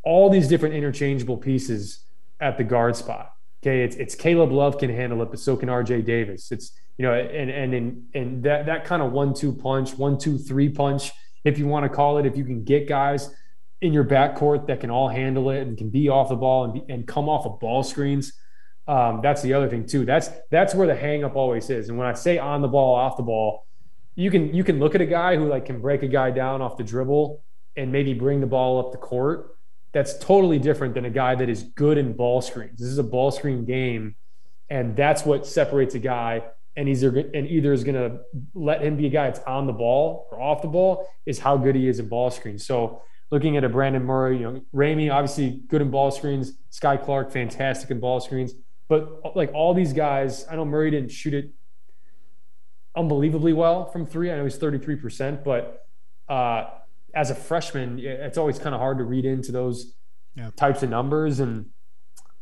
Speaker 2: all these different interchangeable pieces at the guard spot. Okay, it's it's Caleb Love can handle it, but so can RJ Davis. It's you know, and and in and that that kind of one-two punch, one-two-three punch, if you want to call it, if you can get guys in your backcourt that can all handle it and can be off the ball and be, and come off of ball screens. Um, that's the other thing too. That's that's where the hangup always is. And when I say on the ball, off the ball, you can you can look at a guy who like can break a guy down off the dribble and maybe bring the ball up the court. That's totally different than a guy that is good in ball screens. This is a ball screen game, and that's what separates a guy. And he's and either is going to let him be a guy that's on the ball or off the ball is how good he is in ball screens. So looking at a Brandon Murray, you know, Ramey obviously good in ball screens. Sky Clark fantastic in ball screens. But like all these guys, I know Murray didn't shoot it unbelievably well from three. I know he's 33%, but uh, as a freshman, it's always kind of hard to read into those yeah. types of numbers. And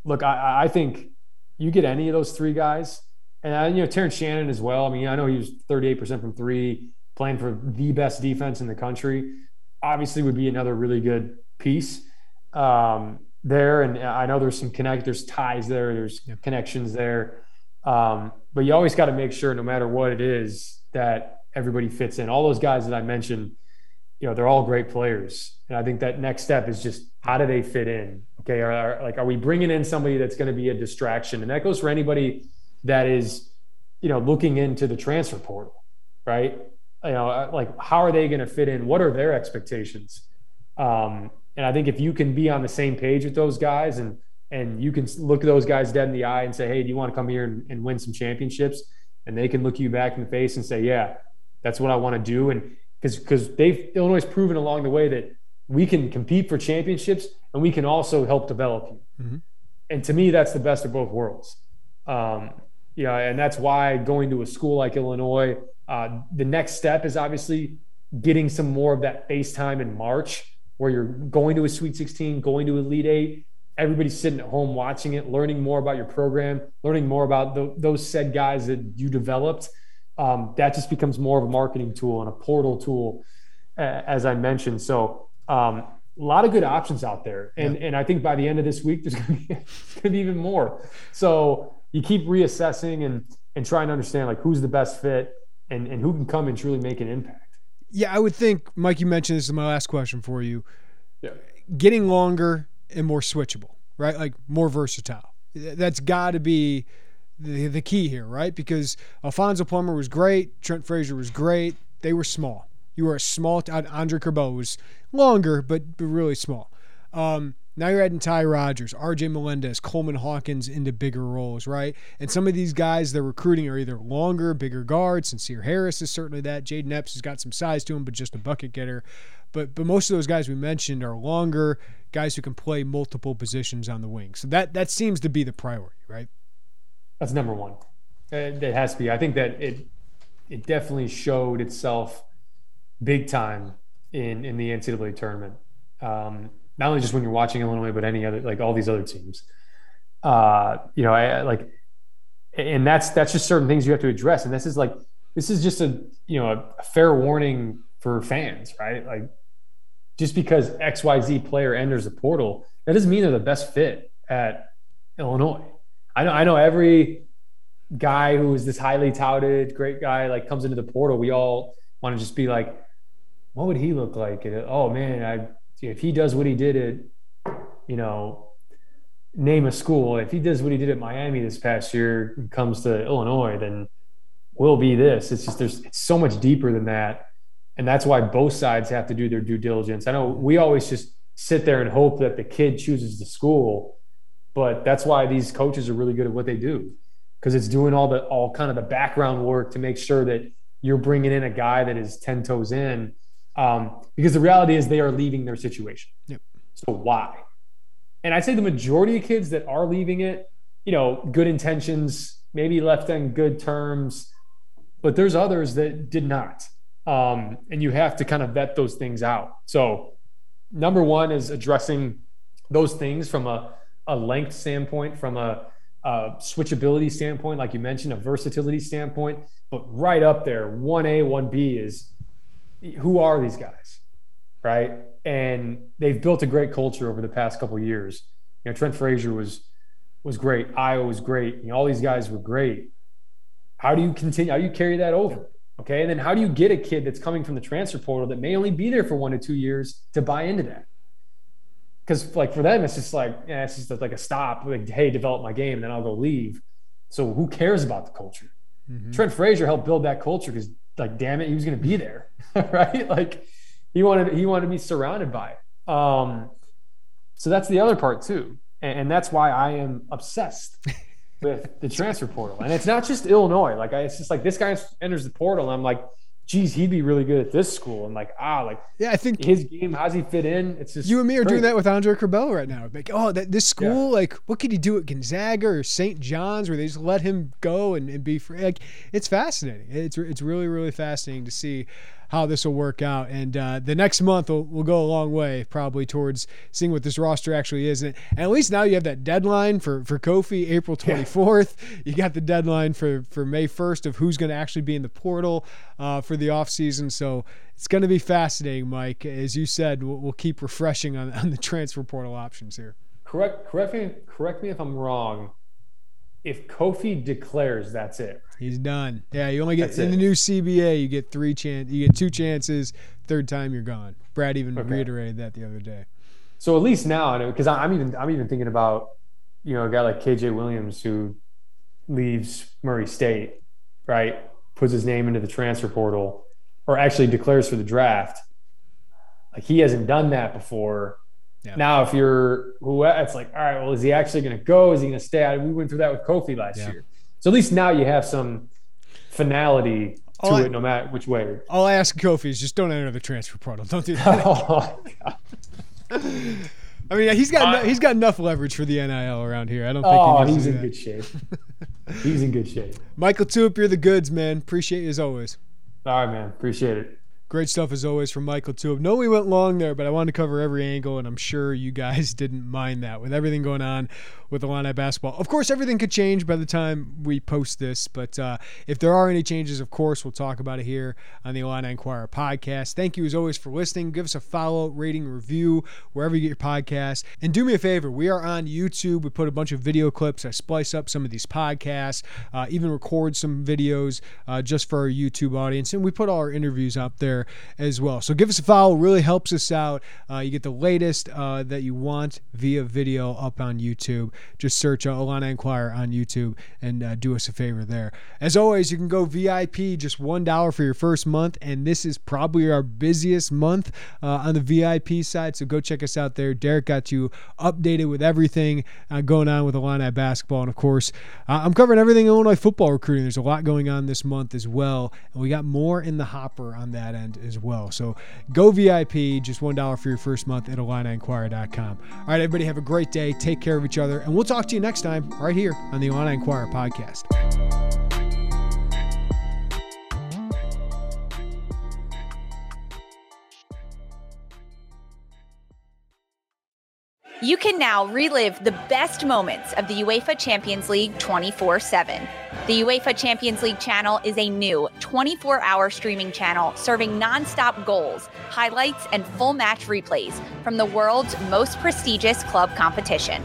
Speaker 2: look, I, I think you get any of those three guys, and you know Terrence Shannon as well. I mean, I know he was 38% from three, playing for the best defense in the country. Obviously, would be another really good piece um, there. And I know there's some connect, there's ties there, there's yeah. connections there. Um, but you always got to make sure, no matter what it is, that everybody fits in. All those guys that I mentioned, you know, they're all great players, and I think that next step is just how do they fit in? Okay, are, are like are we bringing in somebody that's going to be a distraction? And that goes for anybody that is, you know, looking into the transfer portal, right? You know, uh, like how are they going to fit in? What are their expectations? Um, and I think if you can be on the same page with those guys and and you can look those guys dead in the eye and say, hey, do you want to come here and, and win some championships? And they can look you back in the face and say, yeah, that's what I want to do. And because because they've Illinois has proven along the way that we can compete for championships and we can also help develop you. Mm-hmm. And to me, that's the best of both worlds. Um, yeah, and that's why going to a school like Illinois, uh, the next step is obviously getting some more of that face time in March, where you're going to a Sweet 16, going to Elite Eight, everybody's sitting at home watching it, learning more about your program, learning more about the, those said guys that you developed. Um, that just becomes more of a marketing tool and a portal tool, uh, as I mentioned. So um, a lot of good options out there, and yeah. and I think by the end of this week, there's going (laughs) to be even more. So you keep reassessing and and trying to understand like who's the best fit and and who can come and truly make an impact.
Speaker 1: Yeah, I would think, Mike. You mentioned this is my last question for you.
Speaker 2: Yeah.
Speaker 1: Getting longer and more switchable, right? Like more versatile. That's got to be the, the key here, right? Because Alfonso Plummer was great, Trent Frazier was great. They were small. You were a small. Andre Curbelo was longer, but, but really small. Um, now you're adding Ty Rodgers, RJ Melendez, Coleman Hawkins into bigger roles, right? And some of these guys they're recruiting are either longer, bigger guards. Sencire Harris is certainly that. Jayden Epps has got some size to him, but just a bucket getter. But but most of those guys we mentioned are longer guys who can play multiple positions on the wing. So that that seems to be the priority, right?
Speaker 2: That's number one. It, it has to be. I think that it it definitely showed itself big time in in the NCAA tournament. Um, not only just when you're watching Illinois, but any other like all these other teams. Uh, you know, I, like, and that's that's just certain things you have to address. And this is like this is just a you know a fair warning for fans, right? Like just because XYZ player enters the portal, that doesn't mean they're the best fit at Illinois. I know I know every guy who is this highly touted, great guy, like comes into the portal, we all want to just be like, what would he look like? And, oh man, I if he does what he did at, you know, name a school, if he does what he did at Miami this past year comes to Illinois, then we'll be this. It's just there's it's so much deeper than that and that's why both sides have to do their due diligence. I know we always just sit there and hope that the kid chooses the school, but that's why these coaches are really good at what they do because it's doing all the all kind of the background work to make sure that you're bringing in a guy that is 10 toes in um, because the reality is they are leaving their situation.
Speaker 1: Yep.
Speaker 2: So why? And I'd say the majority of kids that are leaving it, you know, good intentions, maybe left on good terms, but there's others that did not. Um, and you have to kind of vet those things out. So, number one is addressing those things from a, a length standpoint, from a, a switchability standpoint, like you mentioned, a versatility standpoint. But right up there, 1A, 1B is who are these guys? Right. And they've built a great culture over the past couple years. You know, Trent Frazier was was great. Iowa was great. You know, all these guys were great. How do you continue? How do you carry that over? Okay. And then how do you get a kid that's coming from the transfer portal that may only be there for one to two years to buy into that? Because like for them, it's just like, yeah, it's just like a stop. Like, hey, develop my game, and then I'll go leave. So who cares about the culture? Mm-hmm. Trent Frazier helped build that culture because, like, damn it, he was going to be there, (laughs) right? Like, he wanted he wanted to be surrounded by it. Um, so that's the other part too, and, and that's why I am obsessed (laughs) with the transfer portal. And it's not just Illinois. Like I, it's just like this guy enters the portal, and I'm like geez, he'd be really good at this school. And like, ah, like,
Speaker 1: yeah, I think
Speaker 2: his game, how's he fit in? It's just
Speaker 1: you and me are doing that with Andre Curbelo right now. Like, oh, that this school, yeah. like, what could he do at Gonzaga or St. John's where they just let him go and, and be free? Like, it's fascinating. It's it's really really fascinating to see how this will work out. And uh, the next month will, will go a long way, probably towards seeing what this roster actually is. And, and at least now you have that deadline for for Kofi, April 24th. Yeah. You got the deadline for for May 1st of who's going to actually be in the portal uh, for the offseason. So it's going to be fascinating, Mike. As you said, we'll, we'll keep refreshing on, on the transfer portal options here.
Speaker 2: Correct. Correct me. Correct me if I'm wrong if Kofi declares, that's it.
Speaker 1: He's done. Yeah, you only get that's in it. the new CBA. You get three chance. You get two chances. Third time, you're gone. Brad even okay. reiterated that the other day.
Speaker 2: So at least now, because I'm even I'm even thinking about you know a guy like KJ Williams who leaves Murray State, right? Puts his name into the transfer portal, or actually declares for the draft. Like he hasn't done that before yeah. Now, if you're who, it's like, all right, well, is he actually going to go? Is he going to stay? We went through that with Kofi last yeah. year. So at least now you have some finality to all it, no matter which way.
Speaker 1: All I ask Kofi is just don't enter the transfer portal. Don't do (laughs) that. oh, (laughs) I mean, he's got uh, he's got enough leverage for the NIL around here. I don't think.
Speaker 2: Oh, he he's in that. good shape. he's in good shape. (laughs)
Speaker 1: Michael LaTulip, you're the goods, man. Appreciate you as always.
Speaker 2: All right, man. Appreciate it.
Speaker 1: Great stuff as always from Michael too. No, we went long there, but I wanted to cover every angle, and I'm sure you guys didn't mind that with everything going on with Illini basketball. Of course, everything could change by the time we post this, but uh, if there are any changes, of course, we'll talk about it here on the Illini Inquirer podcast. Thank you as always for listening. Give us a follow, rating, review wherever you get your podcast, and do me a favor. We are on YouTube. We put a bunch of video clips. I splice up some of these podcasts, uh, even record some videos uh, just for our YouTube audience, and we put all our interviews up there as well. So give us a follow, really helps us out. Uh, you get the latest uh, that you want via video up on YouTube. Just search Illini Inquirer on YouTube and uh, do us a favor there. As always, you can go VIP, just $1 for your first month, and this is probably our busiest month uh, on the VIP side. So go check us out there. Derek got you updated with everything uh, going on with Illini basketball. And of course, uh, I'm covering everything in Illinois football recruiting. There's a lot going on this month as well. And we got more in the hopper on that end as well. So go VIP, just $1 for your first month at IlliniInquirer.com. All right, everybody, have a great day. Take care of each other. And we'll talk to you next time right here on the Illini Inquirer podcast.
Speaker 3: You can now relive the best moments of the UEFA Champions League 24 7. The UEFA Champions League channel is a new 24 hour streaming channel serving non-stop goals, highlights, and full match replays from the world's most prestigious club competition.